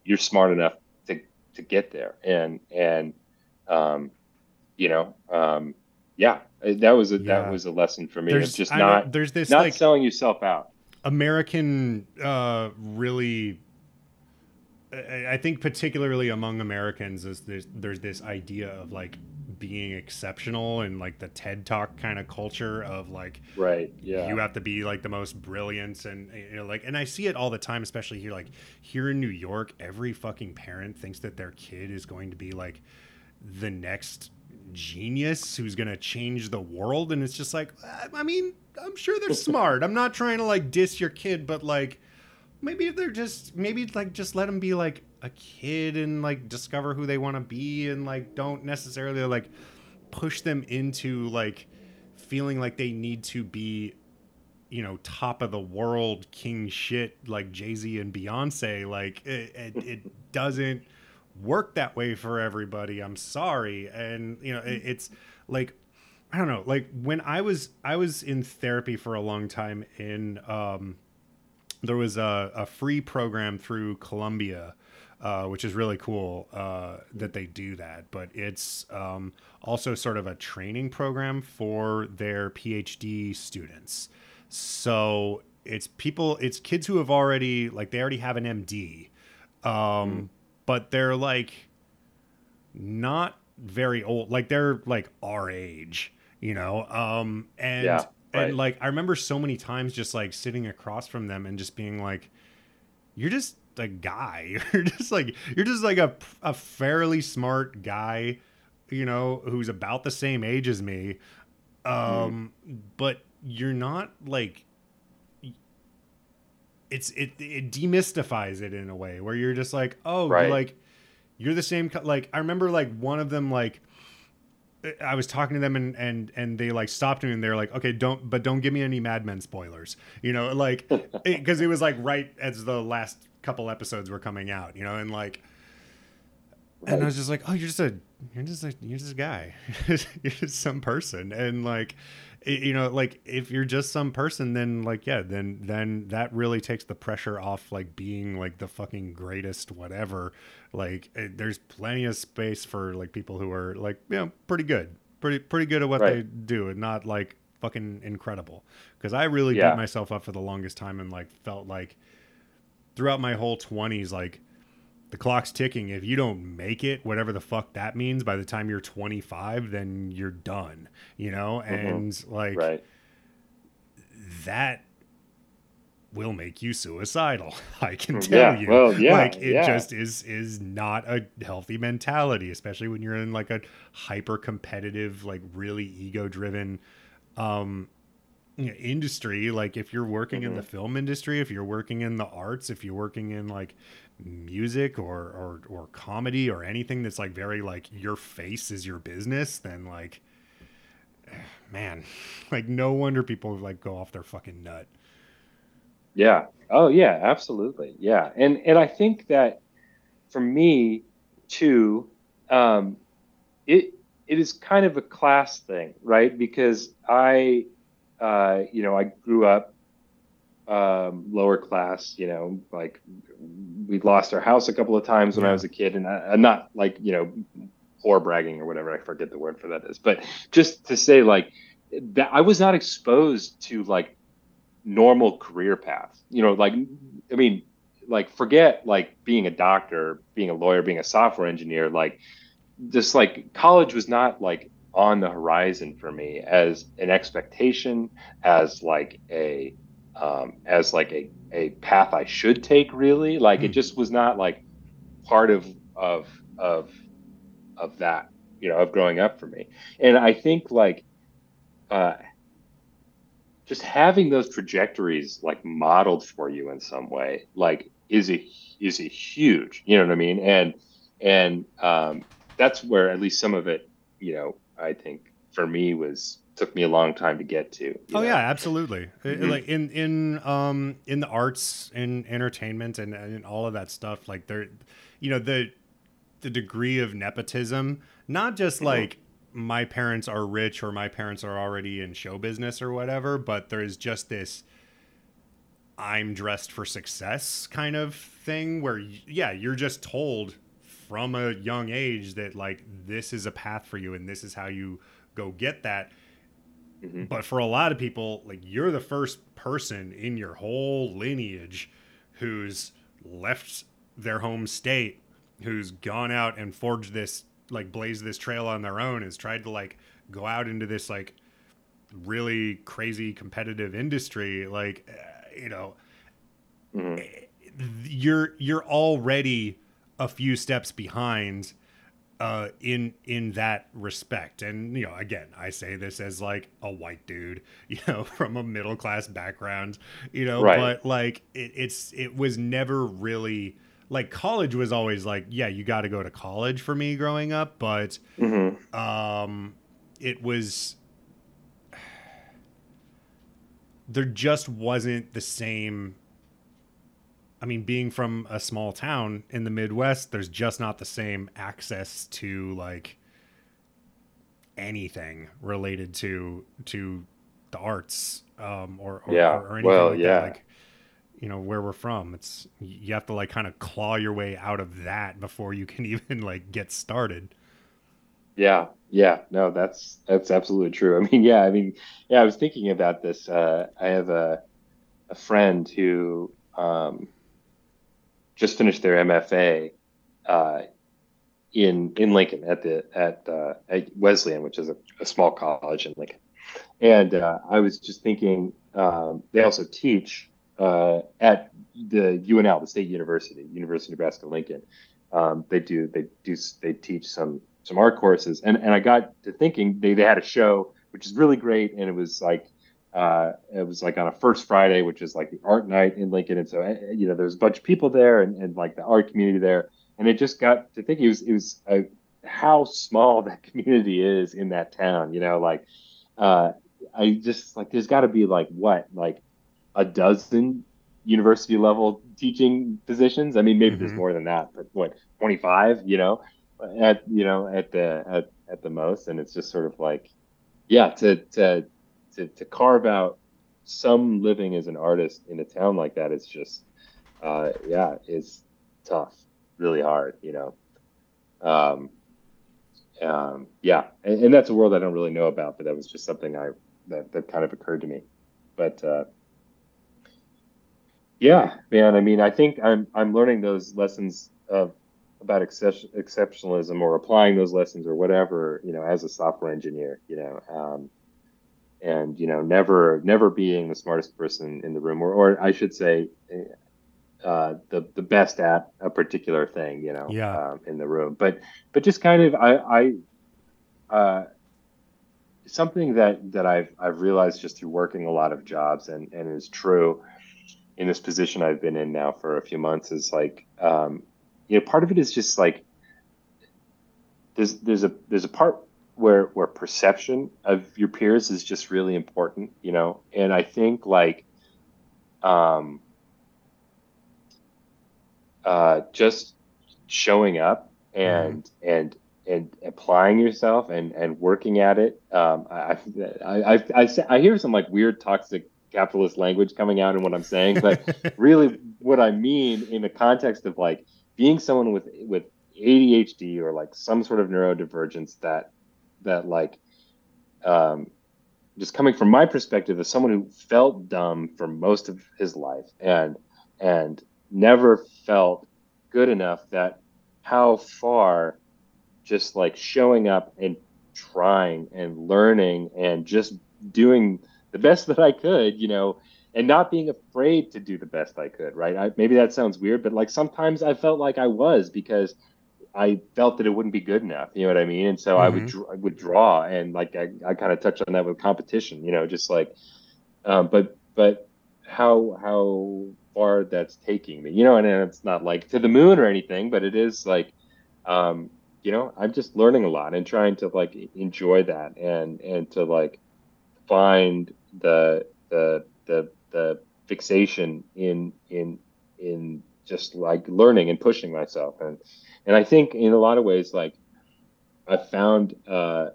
you're smart enough to to get there. And and um, you know, um, yeah, that was a Yeah. that was a lesson for me. There's just not there's this not like selling yourself out. American uh really I I think particularly among Americans is there's, there's this idea of like being exceptional and like the TED Talk kind of culture of like Right. Yeah. you have to be like the most brilliant and you know like and I see it all the time especially here like here in New York every fucking parent thinks that their kid is going to be like the next genius who's going to change the world and it's just like I- I mean I'm sure they're smart I'm not trying to like diss your kid but like maybe they're just maybe like just let them be like a kid and like discover who they want to be and like don't necessarily like push them into like feeling like they need to be you know top of the world king shit like jay-z and beyonce like it, it, it doesn't work that way for everybody i'm sorry. And you know it, it's like i don't know like when i was i was in therapy for a long time in um there was a, a free program through Columbia, uh, which is really cool uh, that they do that. But it's um, also sort of a training program for their PhD students. So it's people, it's kids who have already, like, they already have an MD, um, but they're like not very old. Like, they're like our age, you know? Um, and, Yeah, right. and like, I remember so many times just like sitting across from them and just being like, you're just a guy. You're just like you're just like a a fairly smart guy, you know, who's about the same age as me. Um, but you're not like it's it it demystifies it in a way where you're just like, oh, Right. like you're the same like I remember like one of them like I was talking to them and and and they like stopped me and they're like, okay, don't but don't give me any Mad Men spoilers, you know, like because it, was like right as the last couple episodes were coming out, you know, and like, and I was just like, oh, you're just a you're just a you're just a guy, you're just some person, and like, it- you know, like if you're just some person, then like yeah, then then that really takes the pressure off like being like the fucking greatest whatever. Like it, there's plenty of space for like people who are like you know pretty good, pretty pretty good at what they do, and not like fucking incredible. Because I really Yeah. beat myself up for the longest time and like felt like throughout my whole 20s like the clock's ticking if you don't make it whatever the fuck that means by the time you're 25 then you're done you know mm-hmm. and like Right. that will make you suicidal i can tell yeah, you well, yeah, like it yeah. just is is not a healthy mentality especially when you're in like a hyper competitive like really ego driven um you know, industry like if you're working in the film industry if you're working in the arts if you're working in like music or or or comedy or anything that's like very like your face is your business then like man, like no wonder people like go off their fucking nut. Yeah. Oh yeah, absolutely. Yeah. And and I think that for me too, um, it it is kind of a class thing, right? Because I, uh, you know, I grew up um, lower class. You know, like we lost our house a couple of times when yeah. I was a kid, and I, am not like you know, poor bragging or whatever. I forget the word for that is, but just to say like that, I was not exposed to like normal career paths. You know, like I mean, like forget like being a doctor, being a lawyer, being a software engineer. Like just like college was not like on the horizon for me as an expectation, as like a um, as like a a path I should take. Really, like mm. it hmm. just was not like part of of of of that you know of growing up for me. And I think like uh, just having those trajectories like modeled for you in some way like is a is a huge you know what i mean and and um, that's where at least some of it you know i think for me was took me a long time to get to oh know? yeah absolutely mm-hmm. like in in um in the arts and entertainment and, and all of that stuff like there you know the the degree of nepotism not just mm-hmm. like my parents are rich or my parents are already in show business or whatever, but there's just this I'm dressed for success kind of thing where yeah, you're just told from a young age that like this is a path for you and this is how you go get that. Mm-hmm. But for a lot of people, like you're the first person in your whole lineage who's left their home state, who's gone out and forged this like blazed this trail on their own has tried to like go out into this like really crazy competitive industry like uh, you know mm-hmm. Eh, you're you're already a few steps behind uh, in in that respect. And you know, again, I say this as like a white dude, you know, from a middle class background, you know, right. but like it, it's it was never really like college was always like yeah you got to go to college for me growing up but mm-hmm. um it was there just wasn't the same I mean, being from a small town in the Midwest, there's just not the same access to like anything related to to the arts um, or, or, yeah. or, or anything well, like yeah. That. Like, you know where we're from. It's you have to like kind of claw your way out of that before you can even like get started. Yeah. Yeah. No that's that's absolutely true. I mean yeah i mean yeah i was thinking about this uh, i have a a friend who um, just finished their mfa uh, in in lincoln at the at, uh, at wesleyan which is a, a, small college in lincoln. And uh, i was just thinking um, they also teach uh, at the UNL, the State University, University of Nebraska Lincoln. Um, they do they do they teach some some art courses, and and I got to thinking they they had a show which is really great, and it was like. Uh, it was like on a first Friday, which is like the art night in Lincoln, and so eh, eh, you know there's a bunch of people there, and, and like the art community there, and it just got to think it was it was a, how small that community is in that town. You know, like uh, I just like there's got to be like what like a dozen university level teaching positions. I mean, maybe mm-hmm. there's more than that, but what 25? You know, at you know at the at at the most, and it's just sort of like, yeah, to to to, to carve out some living as an artist in a town like that is just, uh, yeah, is tough, really hard, you know. Um, um, yeah, and, and, that's a world I don't really know about, but that was just something I that, that kind of occurred to me. But uh, yeah, man. I mean, I think I'm I'm learning those lessons of about exceptionalism or applying those lessons or whatever, you know, as a software engineer, you know, um, and you know, never never being the smartest person in the room, or or I should say, uh, the the best at a particular thing, you know, yeah. um, in the room. But but just kind of I I uh, something that that I've I've realized just through working a lot of jobs and and is true in this position I've been in now for a few months is like, um, you know, part of it is just like there's there's a there's a part where where perception of your peers is just really important, you know. And I think like um uh just showing up and mm-hmm. and and applying yourself and and working at it. Um, I, I, I, I, I hear some like weird toxic capitalist language coming out in what I'm saying, but really what I mean in the context of like being someone with with ADHD or like some sort of neurodivergence that that like um, just coming from my perspective as someone who felt dumb for most of his life and and never felt good enough that how far just like showing up and trying and learning and just doing the best that I could, you know, and not being afraid to do the best I could, right? I, maybe that sounds weird, but like sometimes I felt like I was because I felt that it wouldn't be good enough. You know what I mean? And so mm-hmm. I would. I would draw, and like I, I kind of touched on that with competition. You know, just like, um, but but how how far that's taking me. You know, and it's not like to the moon or anything, but it is like, um, you know, I'm just learning a lot and trying to like enjoy that and and to like find the the the the fixation in in in just like learning and pushing myself and and I think in a lot of ways like I've found uh,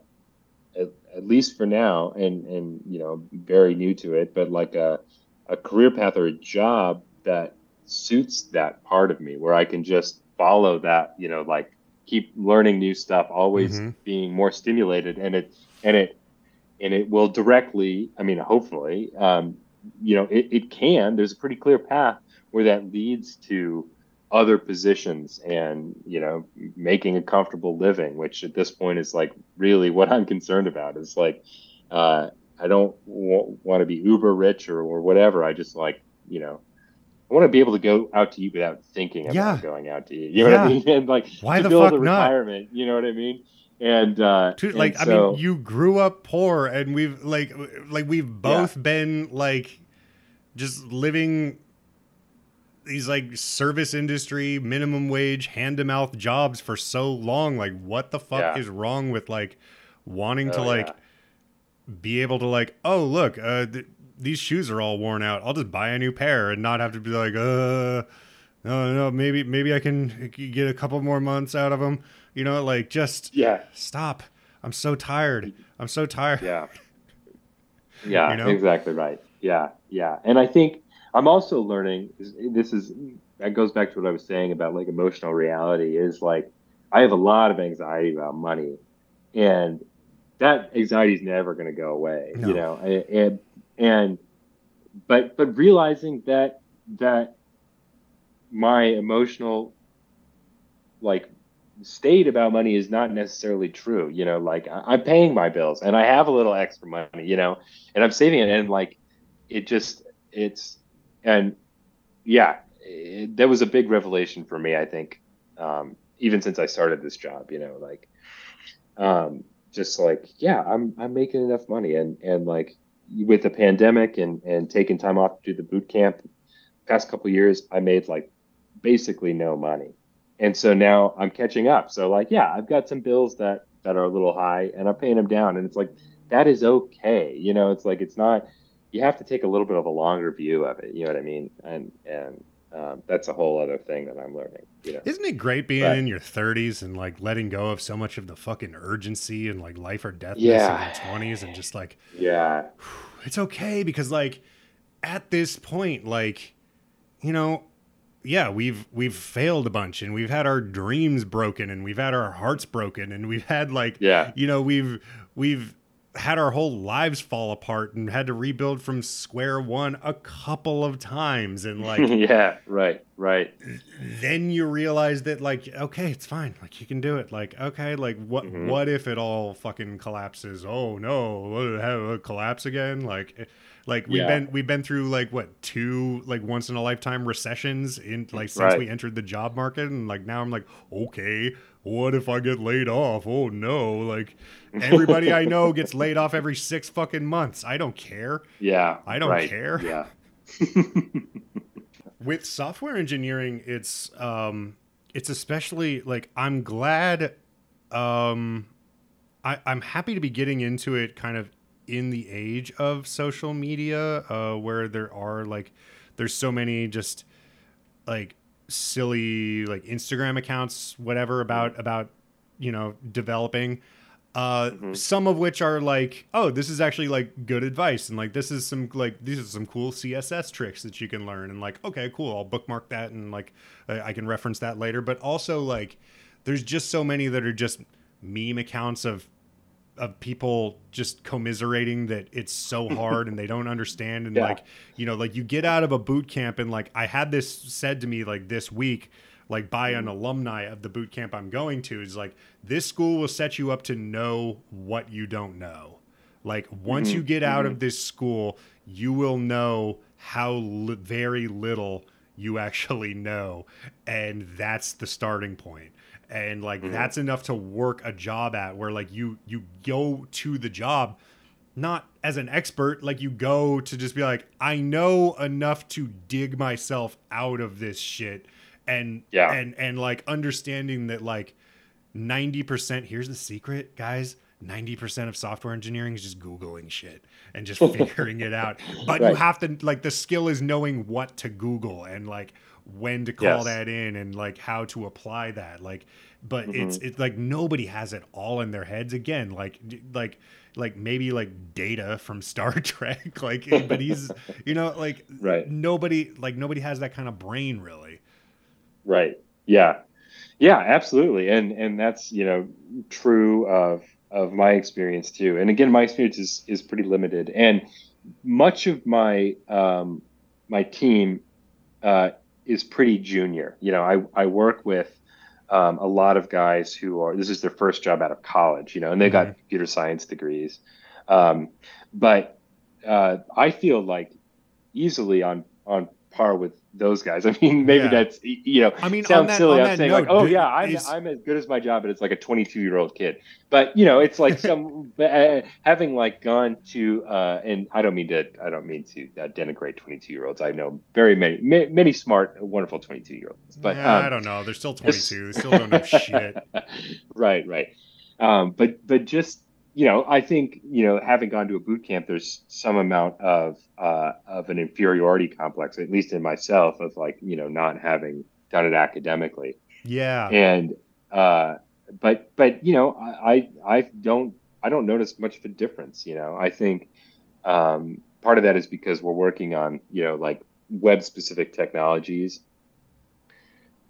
at, at, least for now and and you know very new to it but like a a career path or a job that suits that part of me where I can just follow that you know like keep learning new stuff always mm-hmm. being more stimulated and it and it and it will directly i mean hopefully um, you know it, it can there's a pretty clear path where that leads to other positions and you know making a comfortable living which at this point is like really what i'm concerned about is like uh, i don't w- want to be uber rich or, or whatever i just like you know I want to be able to go out to eat without thinking about yeah. going out to eat. You know yeah. what I mean? And like why the build fuck a retirement. Not? You know what I mean? And uh to, like and so, i mean you grew up poor and we've like like we've both yeah. been like just living these like service industry minimum wage hand to mouth jobs for so long like what the fuck yeah. is wrong with like wanting oh, to like yeah. be able to like oh look uh th- these shoes are all worn out i'll just buy a new pair and not have to be like uh no no maybe maybe i can get a couple more months out of them you know, like just yeah, stop. I'm so tired. I'm so tired. Yeah. Yeah, you know? exactly right. Yeah, yeah. And I think I'm also learning this is that goes back to what I was saying about like emotional reality is like I have a lot of anxiety about money and that anxiety is never going to go away, no. you know. And and but but realizing that that my emotional like state about money is not necessarily true. You know, like I, am paying my bills and I have a little extra money, you know, and I'm saving it. And like, it just, it's, and yeah, it, that was a big revelation for me, I think, um, even since I started this job, you know, like, um, just like, yeah, I'm, I'm making enough money and, and like with the pandemic and, and taking time off to do the boot camp past couple years, I made like basically no money and so now I'm catching up. So like, yeah, I've got some bills that that are a little high, and I'm paying them down, and it's like that is okay. You know, it's like it's not. You have to take a little bit of a longer view of it. You know what I mean? And and um, that's a whole other thing that I'm learning. You know? Isn't it great being but, in your 30s and like letting go of so much of the fucking urgency and like life or death yeah. in your 20s and just like, yeah, it's okay because like at this point, like, you know, yeah, we've we've failed a bunch and we've had our dreams broken and we've had our hearts broken and we've had like yeah. you know, we've we've had our whole lives fall apart and had to rebuild from square one a couple of times and like yeah right right then you realize that like okay it's fine like you can do it like okay like what mm-hmm. what if it all fucking collapses oh no collapse again like like we've yeah. been we've been through like what two like once in a lifetime recessions in like since right. we entered the job market, and like now I'm like, okay, what if I get laid off? Oh no! Like everybody I know gets laid off every six fucking months. I don't care. Yeah, I don't right. care. Yeah. With software engineering, it's um, it's especially like I'm glad um I, I'm happy to be getting into it kind of in the age of social media, uh, where there are like, there's so many just like silly like Instagram accounts, whatever about about you know developing. Uh, Mm-hmm. some of which are like, oh, this is actually like good advice, and like this is some like these are some cool CSS tricks that you can learn, and like, okay, cool, I'll bookmark that, and like I, I can reference that later. But also like, there's just so many that are just meme accounts of of people just commiserating that it's so hard and they don't understand and Yeah. like you know like you get out of a boot camp and like i had this said to me like this week like by an mm-hmm. alumni of the boot camp i'm going to is like this school will set you up to know what you don't know. Like once you mm-hmm. get out of mm-hmm. this school you will know how li- very little you actually know. And that's the starting point and like mm-hmm. that's enough to work a job at where like you you go to the job not as an expert like you go to just be like i know enough to dig myself out of this shit and Yeah. and and like understanding that like 90% here's the secret guys 90% of software engineering is just googling shit and just figuring it out. But you have to like the skill is knowing what to google and like when to call Yes. that in and like how to apply that like but Mm-hmm. it's it's like nobody has it all in their heads again like like like maybe like data from star trek like but he's you know like Right. nobody like nobody has that kind of brain really Right. Yeah. Yeah, absolutely. And and that's, you know, true of of my experience too. And again, my experience is is pretty limited. And much of my um my team uh is pretty junior. You know, I I work with um, a lot of guys who are this is their first job out of college, you know, and they got Mhm. computer science degrees. Um, but uh, I feel like easily on on par with those guys. I mean, maybe Yeah. that's you know, I mean, sounds that- silly. I'm saying note, like, oh yeah, I'm is- I'm as good as my job, but it's like a 22 year old kid. But you know, it's like some uh, having like gone to uh, and I don't mean to I don't mean to uh, denigrate 22 year olds. I know very many ma- many smart, wonderful 22 year olds. But Yeah, um, i don't know they're still 22 they still don't know shit right, right. Um, but but just you know, I think you know, having gone to a boot camp, there's some amount of uh, of an inferiority complex, at least in myself, of like you know, not having done it academically, yeah and uh, but but you know, I I I don't I don't notice much of a difference. You know, I think um, part of that is because we're working on you know like web specific technologies.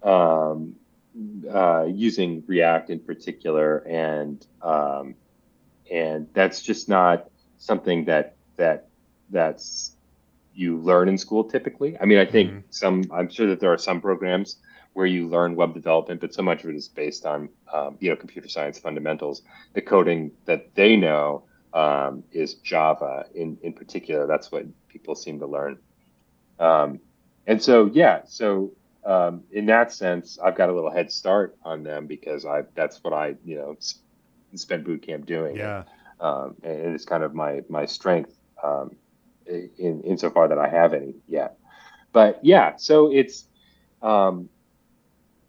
Um, uh, using React in particular, and um, and that's just not something that that that's you learn in school typically. I mean, I think Mhm. some. I'm sure that there are some programs where you learn web development, but so much of it is based on um, you know computer science fundamentals. The coding that they know um, is Java in in particular. That's what people seem to learn. Um, and so yeah, so um, in that sense, I've got a little head start on them because I that's what I you know spent boot camp doing. yeah um, and it's kind of my my strength um, in insofar that I have any yet. But yeah, so it's um,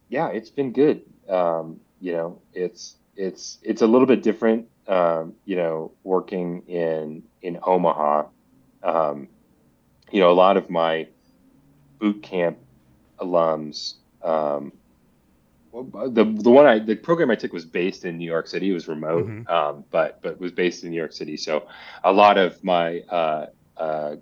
yeah, it's been good. Um, you know, it's it's it's a little bit different. Um, you know, working in in Omaha. Um, you know, a lot of my boot camp alums. Um, the the one I the program I took was based in New York City. It was remote, Mhm. um, but but was based in New York City. So a lot of my uh, uh,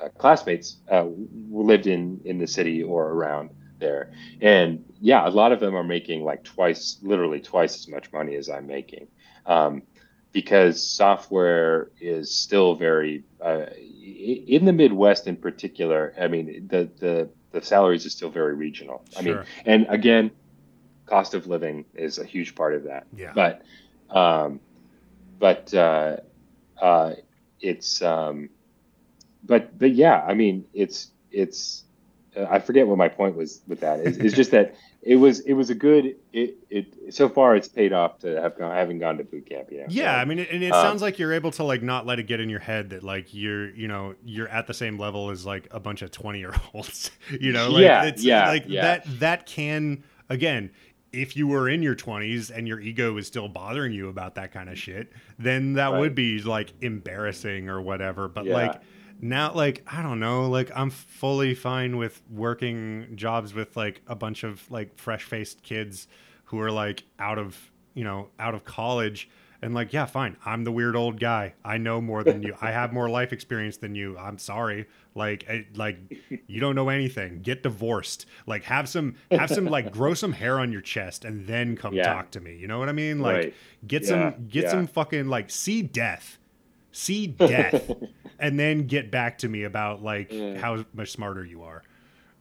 uh, classmates uh, lived in in the city or around there, and yeah, a lot of them are making like twice, literally twice as much money as I'm making, um, because software is still very uh, in the Midwest in particular. I mean, the the the salaries are still very regional. I mean, and again, cost of living is a huge part of that. Yeah. But, um, but uh, uh, it's, um, but but yeah, I mean, it's it's. Uh, I forget what my point was with that. It's, it's just that it was it was a good it it so far it's paid off to have gone having gone to boot camp. You know. Yeah, So, I mean, and it um, sounds like you're able to like not let it get in your head that like you're, you know, you're at the same level as like a bunch of twenty year olds. you know, like Yeah, it's yeah, like yeah. that. That can again, if you were in your 20s and your ego is still bothering you about that kind of shit, then that Right. would be like embarrassing or whatever. But Yeah. like now, like, I don't know, like, I'm fully fine with working jobs with like a bunch of like fresh faced kids who are like out of, you know, out of college. And like, yeah, fine. I'm the weird old guy. I know more than you. I have more life experience than you. I'm sorry. Like, I, like you don't know anything. Get divorced. Like, have some, have some, like, grow some hair on your chest, and then come Yeah. talk to me. You know what I mean? Like, Right. get Yeah, some, get yeah. some fucking like, see death, see death, and then get back to me about like Yeah. how much smarter you are.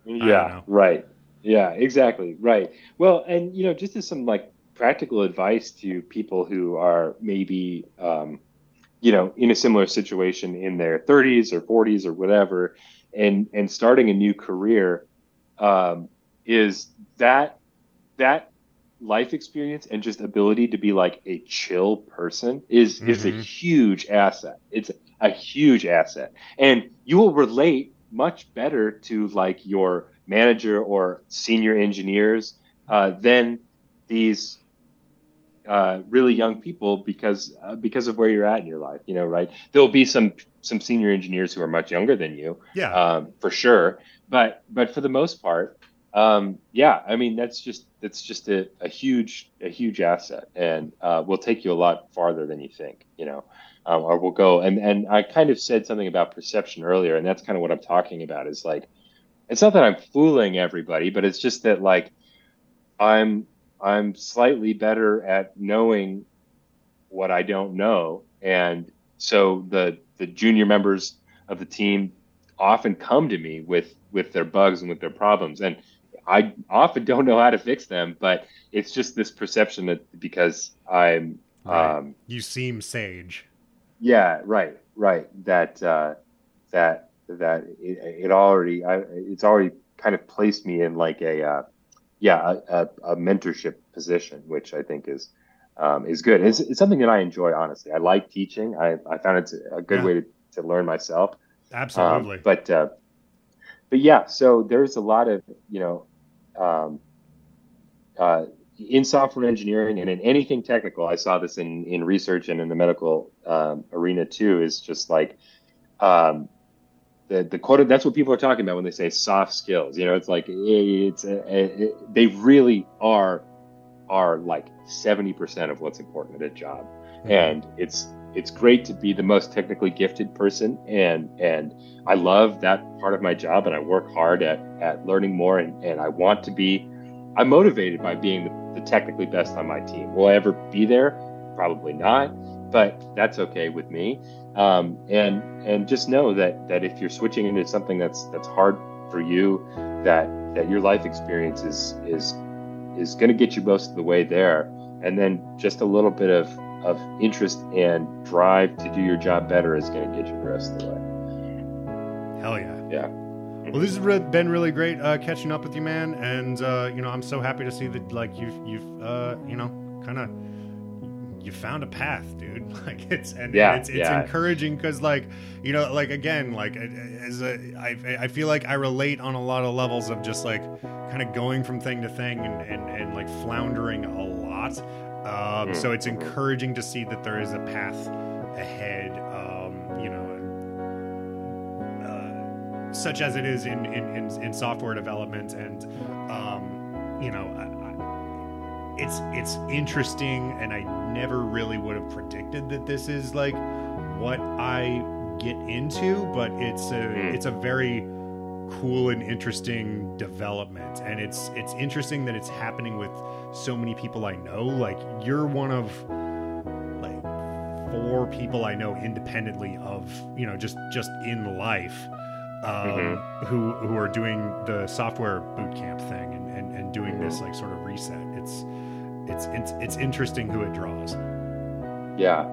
Yeah, right. Yeah, exactly. Right. Well, and you know, just as some like practical advice to people who are maybe um, you know, in a similar situation in their 30s or 40s or whatever and and starting a new career um, is that that life experience and just ability to be like a chill person is is a Mhm. huge asset. It's a huge asset. And you will relate much better to like your manager or senior engineers uh, than these uh, really young people because uh, because of where you're at in your life. You know, right? There'll be some some senior engineers who are much younger than you, Yeah. um, for sure. But but for the most part, um, yeah, I mean that's just that's just a, a huge a huge asset, and uh, will take you a lot farther than you think. You know, um, or will go. And and I kind of said something about perception earlier, and that's kind of what I'm talking about. Is like, it's not that I'm fooling everybody, but it's just that like, I'm I'm slightly better at knowing what I don't know, and so the the junior members of the team often come to me with with their bugs and with their problems, and I often don't know how to fix them. But it's just this perception that because I'm Right. um, you seem sage. yeah, right, right. That uh, that that it, it already I, it's already kind of placed me in like a uh, yeah a, a, mentorship position, which I think is um, is good. It's, it's something that I enjoy. Honestly, I like teaching. I, I found it's a good Yeah. way to, to learn myself. Um, Absolutely. but uh, but yeah, so there's a lot of you know um, uh, in software engineering and in anything technical. I saw this in in research and in the medical um, arena too. Is just like um, the the quote. That's what people are talking about when they say soft skills. You know, it's like it's a, a, they really are are like seventy percent of what's important at a job Mhm. and it's it's great to be the most technically gifted person and and I love that part of my job and I work hard at at learning more and, and I want to be I'm motivated by being the, the technically best on my team. Will I ever be there? Probably not, but that's okay with me. Um, and and just know that that if you're switching into something that's that's hard for you, that that your life experience is is is going to get you most of the way there, and then just a little bit of of interest and drive to do your job better is going to get you the rest of the way. Hell yeah. Yeah. Well, this has been really great uh, catching up with you, man. And uh, you know, I'm so happy to see that like you've you've uh, you know kind of you found a path, dude. Like it's and Yeah, it's it's yeah. encouraging because like you know like again like as a I I feel like I relate on a lot of levels of just like kind of going from thing to thing and and, and like floundering a lot. Um, Mm. So it's encouraging to see that there is a path ahead. Um, you know, uh, such as it is in in, in, in software development and um, you know it's it's interesting and I never really would have predicted that this is like what I get into but it's a Mm. it's a very cool and interesting development and it's it's interesting that it's happening with so many people I know like you're one of like four people I know independently of you know just just in life um, who who are doing the software boot camp thing and, and, and doing this like sort of reset. It's it's it's it's interesting who it draws. Yeah.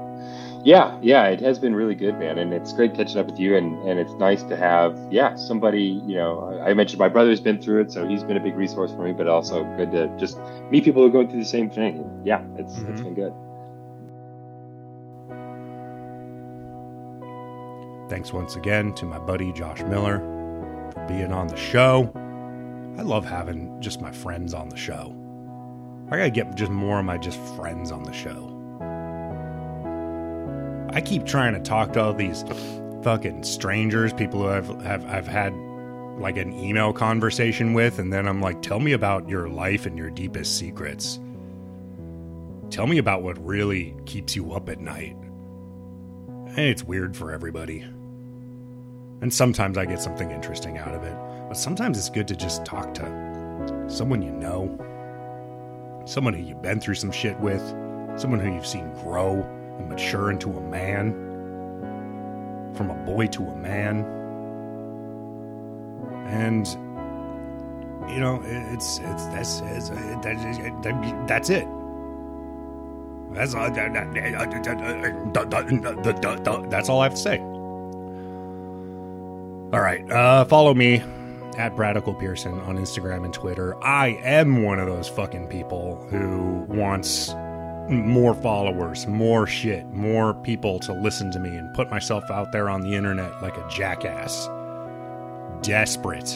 Yeah, yeah, it has been really good, man, and it's great catching up with you, and, and it's nice to have, yeah, somebody, you know, I mentioned my brother's been through it, so he's been a big resource for me, but also good to just meet people who are going through the same thing. Yeah, it's it's Mhm. been good. Thanks once again to my buddy Josh Miller for being on the show. I love having just my friends on the show. I gotta get just more of my just friends on the show. I keep trying to talk to all these fucking strangers, people who I've have I've had like an email conversation with, and then I'm like, tell me about your life and your deepest secrets. Tell me about what really keeps you up at night. And it's weird for everybody. And sometimes I get something interesting out of it. But sometimes it's good to just talk to someone you know, someone who you've been through some shit with, someone who you've seen grow and mature into a man, from a boy to a man. And you know, it's it's that's it's, that, that's it. That's all, that's all I have to say. All right, uh, follow me at Bradical Pearson on Instagram and Twitter. I am one of those fucking people who wants more followers, more shit, more people to listen to me and put myself out there on the internet like a jackass. Desperate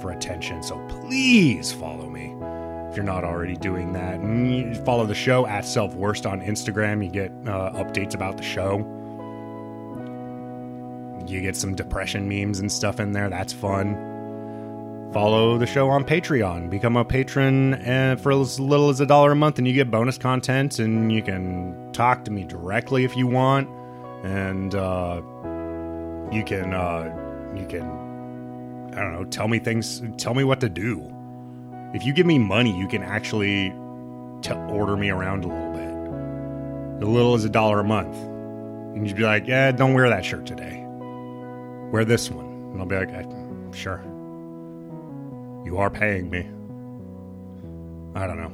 for attention. So please follow me if you're not already doing that. And follow the show at Self Worst on Instagram. You get uh, updates about the show. You get some depression memes and stuff in there. That's fun. Follow the show on Patreon. Become a patron uh, for as little as a dollar a month, and you get bonus content. And you can talk to me directly if you want, and uh, you can uh, you can I don't know tell me things. Tell me what to do. If you give me money, you can actually t- order me around a little bit. As little as a dollar a month, and you'd be like, "Yeah, don't wear that shirt today." wear this one. And I'll be like, sure. You are paying me. I don't know.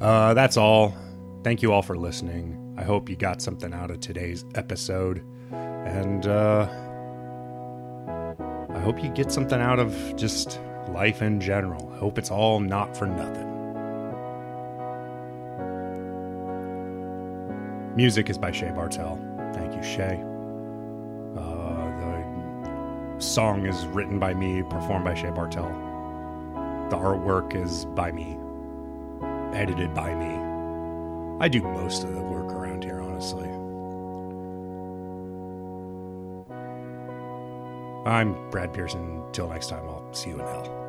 Uh, that's all. Thank you all for listening. I hope you got something out of today's episode. And uh, I hope you get something out of just life in general. I hope it's all not for nothing. Music is by Shea Bartel. Thank you, Shea song is written by me, performed by Shea Bartel. The artwork is by me, edited by me. I do most of the work around here, honestly. I'm Brad Pearson. Till next time, I'll see you in hell.